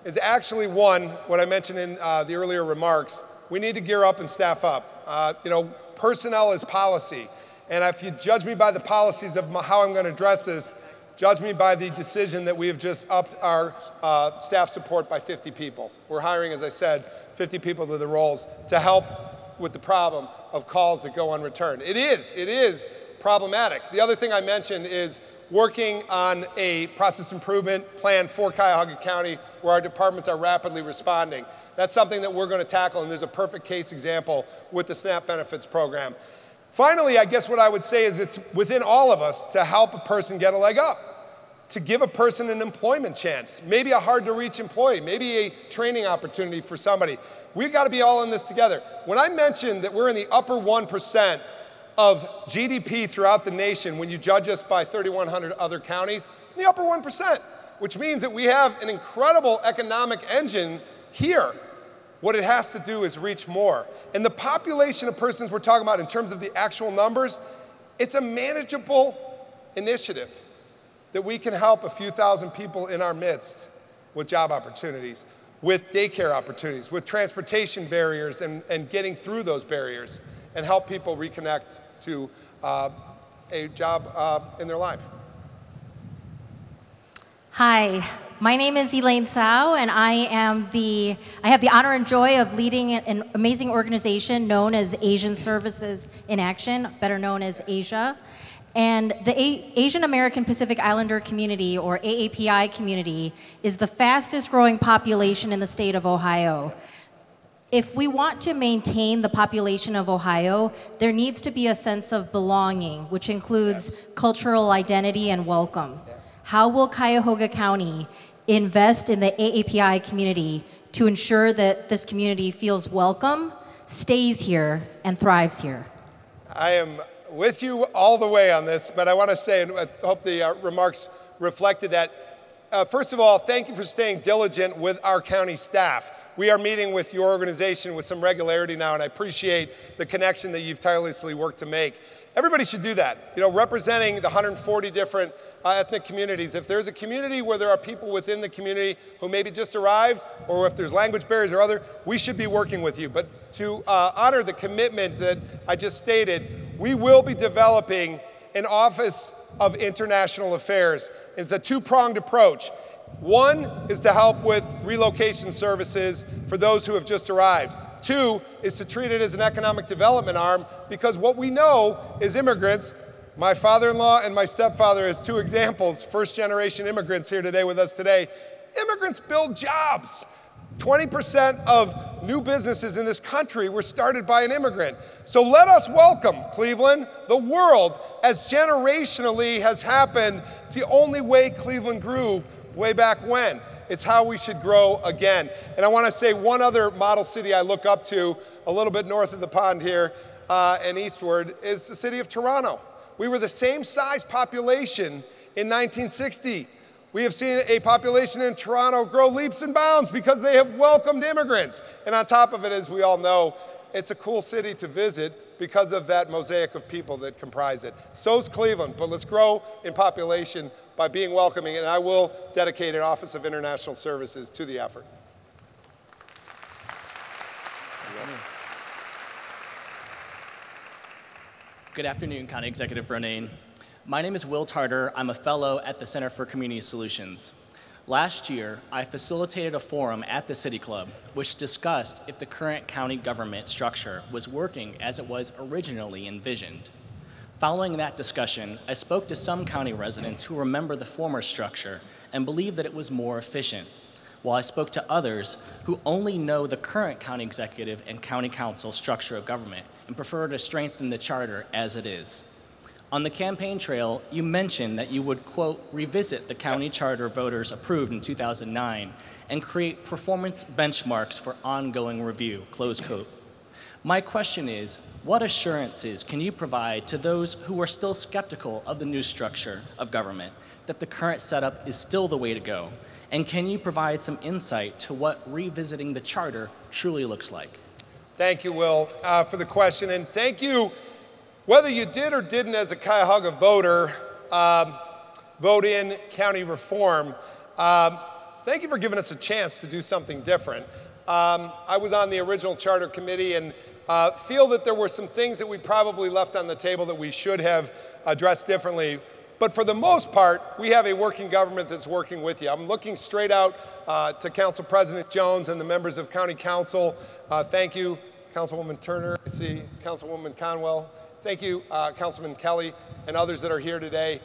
is actually one, what I mentioned in uh, the earlier remarks, we need to gear up and staff up. Uh, you know, personnel is policy. And if you judge me by the policies of how I'm going to address this, Judge me by the decision that we have just upped our uh, staff support by 50 people. We're hiring, as I said, 50 people to the roles to help with the problem of calls that go unreturned. It is, it is problematic. The other thing I mentioned is working on a process improvement plan for Cuyahoga County where our departments are rapidly responding. That's something that we're going to tackle, and there's a perfect case example with the SNAP benefits program. Finally, I guess what I would say is it's within all of us to help a person get a leg up, to give a person an employment chance, maybe a hard to reach employee, maybe a training opportunity for somebody. We've got to be all in this together. When I mentioned that we're in the upper 1% of GDP throughout the nation when you judge us by 3,100 other counties, in the upper 1%, which means that we have an incredible economic engine here what it has to do is reach more. And the population of persons we're talking about in terms of the actual numbers It's a manageable initiative that we can help a few thousand people in our midst with job opportunities, with daycare opportunities, with transportation barriers and, and getting through those barriers, and help people reconnect to uh, a job uh, in their life. Hi, my name is Elaine Tso, and I am the I have the honor and joy of leading an amazing organization known as Asian Services in Action, better known as Asia. And the A- Asian American Pacific Islander community, or AAPI community, is the fastest growing population in the state of Ohio. If we want to maintain the population of Ohio, there needs to be a sense of belonging, which includes cultural identity and welcome. How will Cuyahoga County invest in the AAPI community to ensure that this community feels welcome, stays here, and thrives here? I am with you all the way on this, but I want to say, and I hope the uh, remarks reflected that. Uh, first of all, thank you for staying diligent with our county staff. We are meeting with your organization with some regularity now, and I appreciate the connection that you've tirelessly worked to make. Everybody should do that. You know, representing the 140 different uh, ethnic communities. If there's a community where there are people within the community who maybe just arrived, or if there's language barriers or other, we should be working with you. But to uh, honor the commitment that I just stated, we will be developing an Office of International Affairs. It's a two pronged approach. One is to help with relocation services for those who have just arrived. Two is to treat it as an economic development arm because what we know is immigrants my father in law and my stepfather, as two examples, first generation immigrants here today with us today. Immigrants build jobs. 20% of new businesses in this country were started by an immigrant. So let us welcome Cleveland, the world, as generationally has happened. It's the only way Cleveland grew way back when. It's how we should grow again. And I want to say one other model city I look up to a little bit north of the pond here uh, and eastward is the city of Toronto. We were the same size population in 1960. We have seen a population in Toronto grow leaps and bounds because they have welcomed immigrants. And on top of it, as we all know, it's a cool city to visit because of that mosaic of people that comprise it. So's Cleveland, but let's grow in population by being welcoming, and I will dedicate an Office of International Services to the effort. Good afternoon, County Executive Ronayne. My name is Will Tarter. I'm a fellow at the Center for Community Solutions. Last year, I facilitated a forum at the City Club which discussed if the current county government structure was working as it was originally envisioned. Following that discussion, I spoke to some county residents who remember the former structure and believe that it was more efficient, while I spoke to others who only know the current county executive and county council structure of government and prefer to strengthen the charter as it is. On the campaign trail, you mentioned that you would, quote, revisit the county charter voters approved in 2009 and create performance benchmarks for ongoing review, close quote. My question is what assurances can you provide to those who are still skeptical of the new structure of government that the current setup is still the way to go? And can you provide some insight to what revisiting the charter truly looks like? Thank you, Will, uh, for the question. And thank you, whether you did or didn't as a Cuyahoga voter, um, vote in county reform. Um, thank you for giving us a chance to do something different. Um, I was on the original charter committee and uh, feel that there were some things that we probably left on the table that we should have addressed differently. But for the most part, we have a working government that's working with you. I'm looking straight out uh, to Council President Jones and the members of County Council. Uh, thank you, Councilwoman Turner. I see Councilwoman Conwell. Thank you, uh, Councilman Kelly, and others that are here today.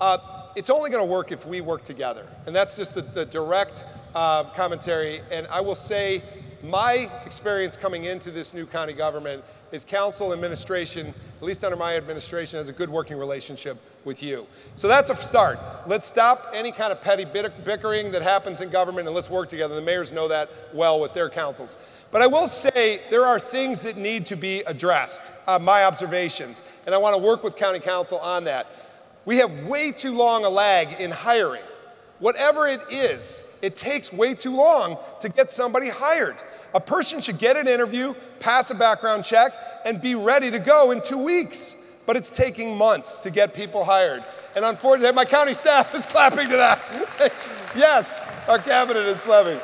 Uh, it's only going to work if we work together. And that's just the, the direct uh, commentary. And I will say, my experience coming into this new county government is council administration, at least under my administration, has a good working relationship with you. So that's a start. Let's stop any kind of petty bickering that happens in government and let's work together. The mayors know that well with their councils. But I will say there are things that need to be addressed, uh, my observations, and I want to work with county council on that. We have way too long a lag in hiring. Whatever it is, it takes way too long to get somebody hired. A person should get an interview, pass a background check, and be ready to go in two weeks. but it's taking months to get people hired. And unfortunately, my county staff is clapping to that. yes, our cabinet is slapping.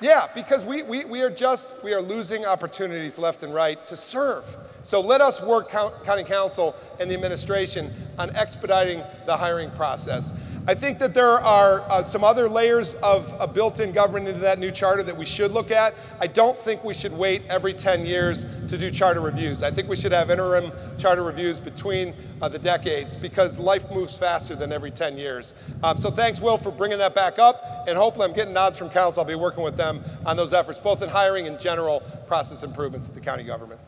Yeah, because we, we, we are just, we are losing opportunities left and right to serve. So let us work, County Council and the administration, on expediting the hiring process. I think that there are uh, some other layers of a built-in government into that new charter that we should look at. I don't think we should wait every 10 years to do charter reviews. I think we should have interim charter reviews between uh, the decades because life moves faster than every 10 years. Um, so thanks, Will, for bringing that back up. And hopefully I'm getting nods from council. I'll be working with them on those efforts, both in hiring and general process improvements at the county government.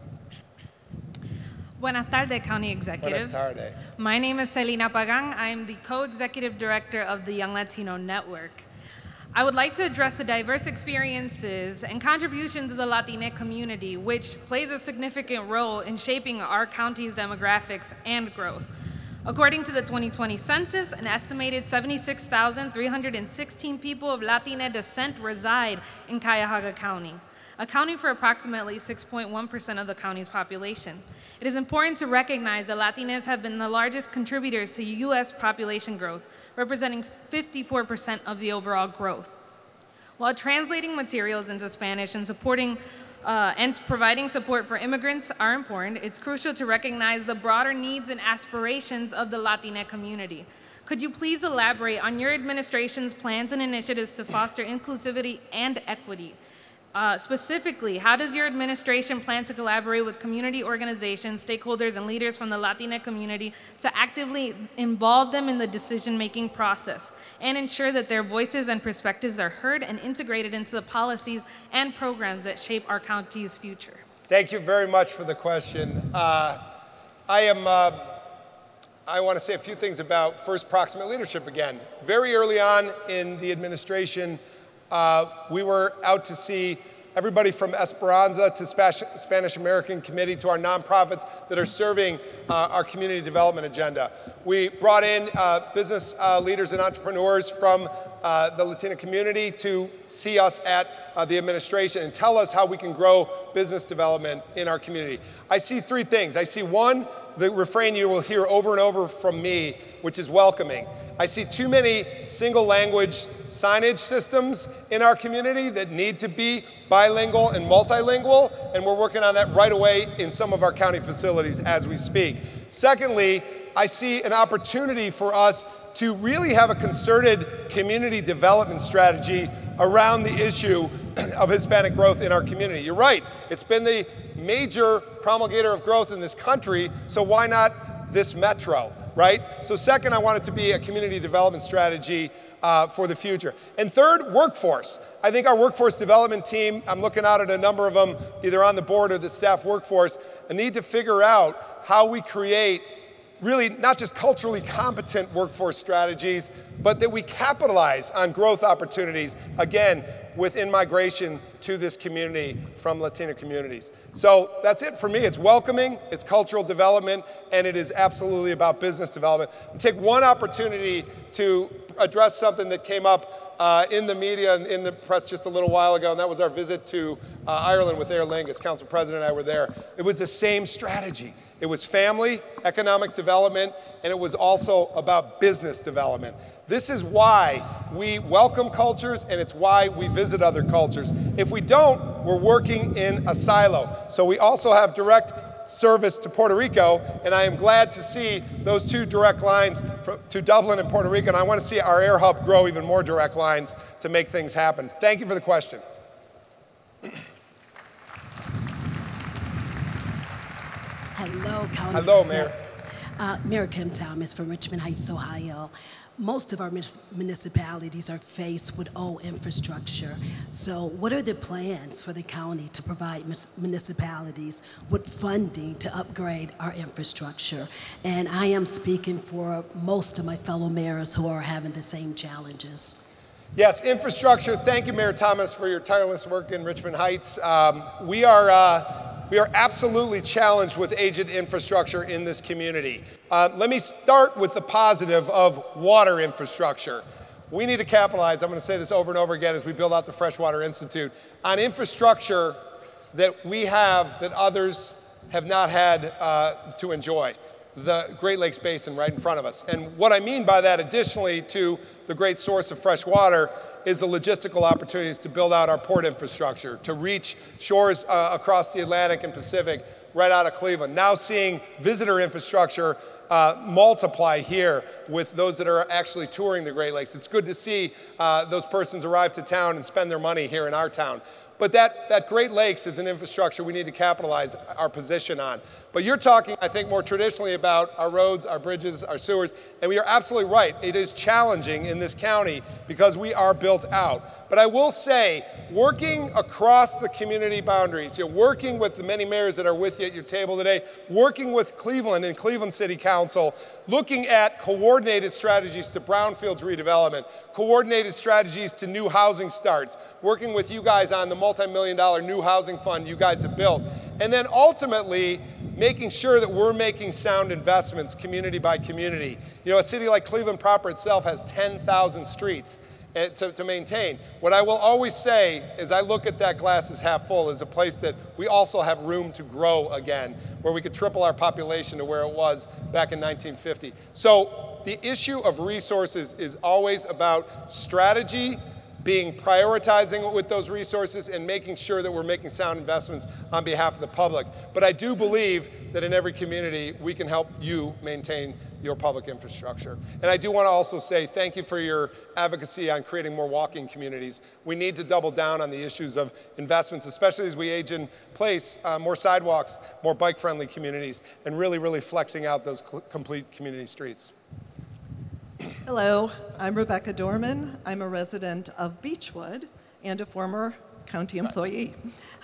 Buenas tardes, County Executive. Buenas tardes. My name is Celina Pagan. I am the co-executive director of the Young Latino Network. I would like to address the diverse experiences and contributions of the Latinx community, which plays a significant role in shaping our county's demographics and growth. According to the 2020 census, an estimated 76,316 people of Latina descent reside in Cuyahoga County, accounting for approximately 6.1% of the county's population. It is important to recognize that Latinas have been the largest contributors to U.S. population growth, representing 54% of the overall growth. While translating materials into Spanish and supporting uh, and providing support for immigrants are important, it's crucial to recognize the broader needs and aspirations of the Latina community. Could you please elaborate on your administration's plans and initiatives to foster inclusivity and equity? Uh, specifically, how does your administration plan to collaborate with community organizations, stakeholders, and leaders from the Latina community to actively involve them in the decision-making process and ensure that their voices and perspectives are heard and integrated into the policies and programs that shape our county's future? Thank you very much for the question. Uh, I am. Uh, I want to say a few things about first proximate leadership again. Very early on in the administration, uh, we were out to see everybody from Esperanza to Spanish American Committee to our nonprofits that are serving uh, our community development agenda. We brought in uh, business uh, leaders and entrepreneurs from uh, the Latina community to see us at uh, the administration and tell us how we can grow business development in our community. I see three things. I see one, the refrain you will hear over and over from me, which is welcoming. I see too many single language signage systems in our community that need to be bilingual and multilingual, and we're working on that right away in some of our county facilities as we speak. Secondly, I see an opportunity for us to really have a concerted community development strategy around the issue of Hispanic growth in our community. You're right, it's been the major promulgator of growth in this country, so why not this metro? Right? So second, I want it to be a community development strategy uh, for the future. And third, workforce. I think our workforce development team, I'm looking out at a number of them, either on the board or the staff workforce, and need to figure out how we create really not just culturally competent workforce strategies, but that we capitalize on growth opportunities, again, with in-migration to this community from Latino communities. So that's it for me. It's welcoming, it's cultural development, and it is absolutely about business development. Take one opportunity to address something that came up uh, in the media and in the press just a little while ago, and that was our visit to uh, Ireland with Aer Lingus. Council President and I were there. It was the same strategy. It was family, economic development, and it was also about business development. This is why we welcome cultures and it's why we visit other cultures. If we don't, we're working in a silo. So we also have direct service to Puerto Rico, and I am glad to see those two direct lines to Dublin and Puerto Rico, and I want to see our air hub grow even more direct lines to make things happen. Thank you for the question. Hello, County Hello, Mayor. Uh, Mayor Kim Thomas from Richmond Heights, Ohio most of our municipalities are faced with old infrastructure. So what are the plans for the county to provide municipalities with funding to upgrade our infrastructure? And I am speaking for most of my fellow mayors who are having the same challenges. Yes, infrastructure. Thank you, Mayor Thomas, for your tireless work in Richmond Heights. Um, we are uh, we are absolutely challenged with aged infrastructure in this community. Uh, let me start with the positive of water infrastructure. We need to capitalize, I'm going to say this over and over again as we build out the Freshwater Institute, on infrastructure that we have that others have not had uh, to enjoy the Great Lakes Basin right in front of us. And what I mean by that, additionally to the great source of fresh water, is the logistical opportunities to build out our port infrastructure, to reach shores uh, across the Atlantic and Pacific right out of Cleveland. Now seeing visitor infrastructure uh, multiply here with those that are actually touring the Great Lakes. It's good to see uh, those persons arrive to town and spend their money here in our town. But that, that Great Lakes is an infrastructure we need to capitalize our position on. But you're talking, I think, more traditionally about our roads, our bridges, our sewers, and we are absolutely right. It is challenging in this county because we are built out. But I will say, working across the community boundaries, you know, working with the many mayors that are with you at your table today, working with Cleveland and Cleveland City Council, looking at coordinated strategies to brownfields redevelopment, coordinated strategies to new housing starts, working with you guys on the multi-million dollar new housing fund you guys have built, and then ultimately making sure that we're making sound investments community by community. You know, a city like Cleveland proper itself has 10,000 streets. Eh, to, to, maintain. What I will always say is I look at that glass as half full as a place that we also have room to grow again, where we could triple our population to where it was back in 1950. So the issue of resources is always about strategy, being prioritizing with those resources and making sure that we're making sound investments on behalf of the public. But I do believe that in every community we can help you maintain your public infrastructure. And I do want to also say thank you for your advocacy on creating more walking communities. We need to double down on the issues of investments, especially as we age in place, uh, more sidewalks, more bike-friendly communities, and really, really flexing out those complete community streets. Hello, I'm Rebecca Dorman. I'm a resident of Beachwood and a former county employee.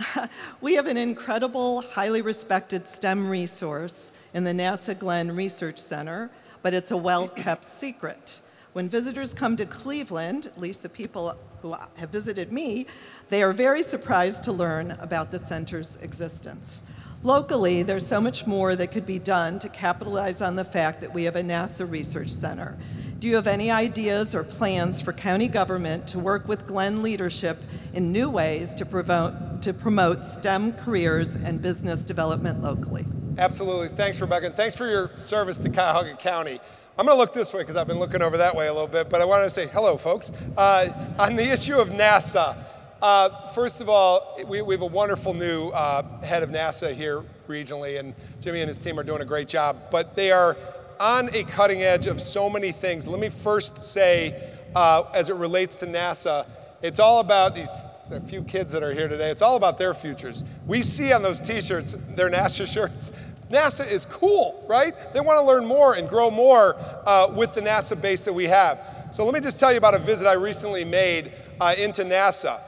we have an incredible, highly respected STEM resource in the NASA Glenn Research Center, but it's a well-kept secret. When visitors come to Cleveland, at least the people who have visited me, they are very surprised to learn about the center's existence. Locally, there's so much more that could be done to capitalize on the fact that we have a NASA Research Center. Do you have any ideas or plans for county government to work with Glenn leadership in new ways to promote, to promote STEM careers and business development locally? Absolutely. Thanks, Rebecca. And thanks for your service to Cuyahoga County. I'm going to look this way because I've been looking over that way a little bit, but I wanted to say hello, folks. Uh, on the issue of NASA, uh, first of all, we, we, have a wonderful new uh, head of NASA here regionally, and Jimmy and his team are doing a great job. But they are on a cutting edge of so many things. Let me first say, uh, as it relates to NASA, it's all about these few kids that are here today. It's all about their futures. We see on those T-shirts, their NASA shirts. NASA is cool, right? They want to learn more and grow more uh, with the NASA base that we have. So let me just tell you about a visit I recently made uh, into NASA.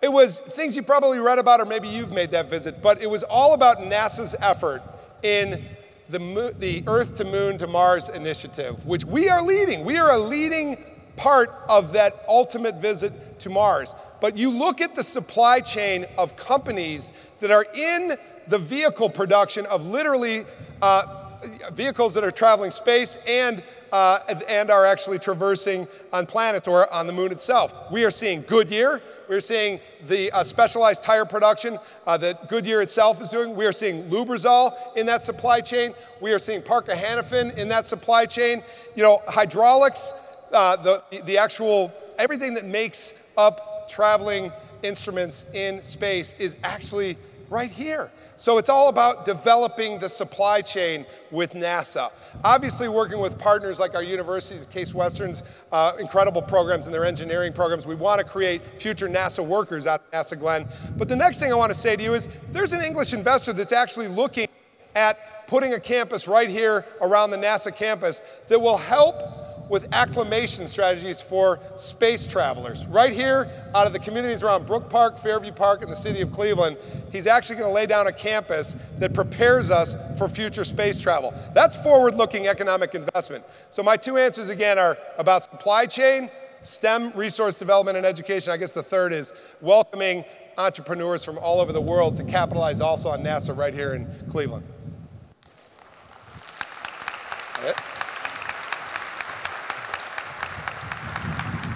It was things you probably read about, or maybe you've made that visit, but it was all about NASA's effort in the, the Earth to Moon to Mars initiative, which we are leading. We are a leading part of that ultimate visit to Mars. But you look at the supply chain of companies that are in the vehicle production of literally uh, vehicles that are traveling space and, uh, and are actually traversing on planets or on the moon itself. We are seeing Goodyear, we're seeing the uh, specialized tire production uh, that Goodyear itself is doing. We are seeing Lubrizol in that supply chain. We are seeing Parker Hannifin in that supply chain. You know, hydraulics, uh, the, the actual, everything that makes up traveling instruments in space is actually right here. So it's all about developing the supply chain with NASA. Obviously, working with partners like our universities, Case Western's uh, incredible programs and their engineering programs, we want to create future NASA workers out of NASA Glenn. But the next thing I want to say to you is there's an English investor that's actually looking at putting a campus right here around the NASA campus that will help with acclimation strategies for space travelers. Right here, out of the communities around Brook Park, Fairview Park, and the city of Cleveland, he's actually going to lay down a campus that prepares us for future space travel. That's forward looking economic investment. So, my two answers again are about supply chain, STEM, resource development, and education. I guess the third is welcoming entrepreneurs from all over the world to capitalize also on NASA right here in Cleveland.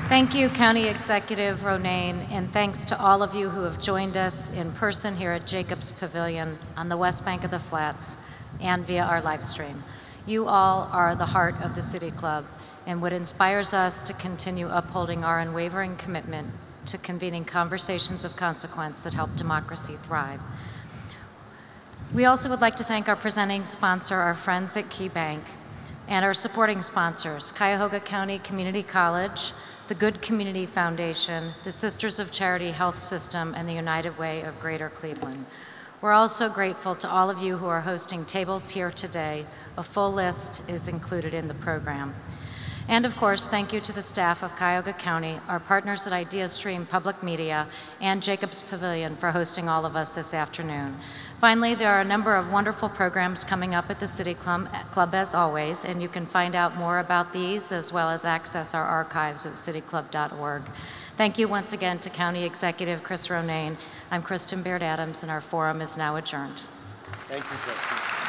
Thank you, County Executive Ronayne, and thanks to all of you who have joined us in person here at Jacobs Pavilion on the west bank of the Flats and via our live stream. You all are the heart of the City Club and what inspires us to continue upholding our unwavering commitment to convening conversations of consequence that help democracy thrive. We also would like to thank our presenting sponsor, our friends at Key Bank, and our supporting sponsors, Cuyahoga County Community College, the Good Community Foundation, the Sisters of Charity Health System, and the United Way of Greater Cleveland. We're also grateful to all of you who are hosting tables here today. A full list is included in the program. And of course, thank you to the staff of Cuyahoga County, our partners at IdeaStream Public Media, and Jacobs Pavilion for hosting all of us this afternoon. Finally, there are a number of wonderful programs coming up at the City Club, Club as always, and you can find out more about these as well as access our archives at cityclub.org. Thank you once again to County Executive Chris Ronayne. I'm Kristen Baird Adams, and our forum is now adjourned. Thank you, Kristen.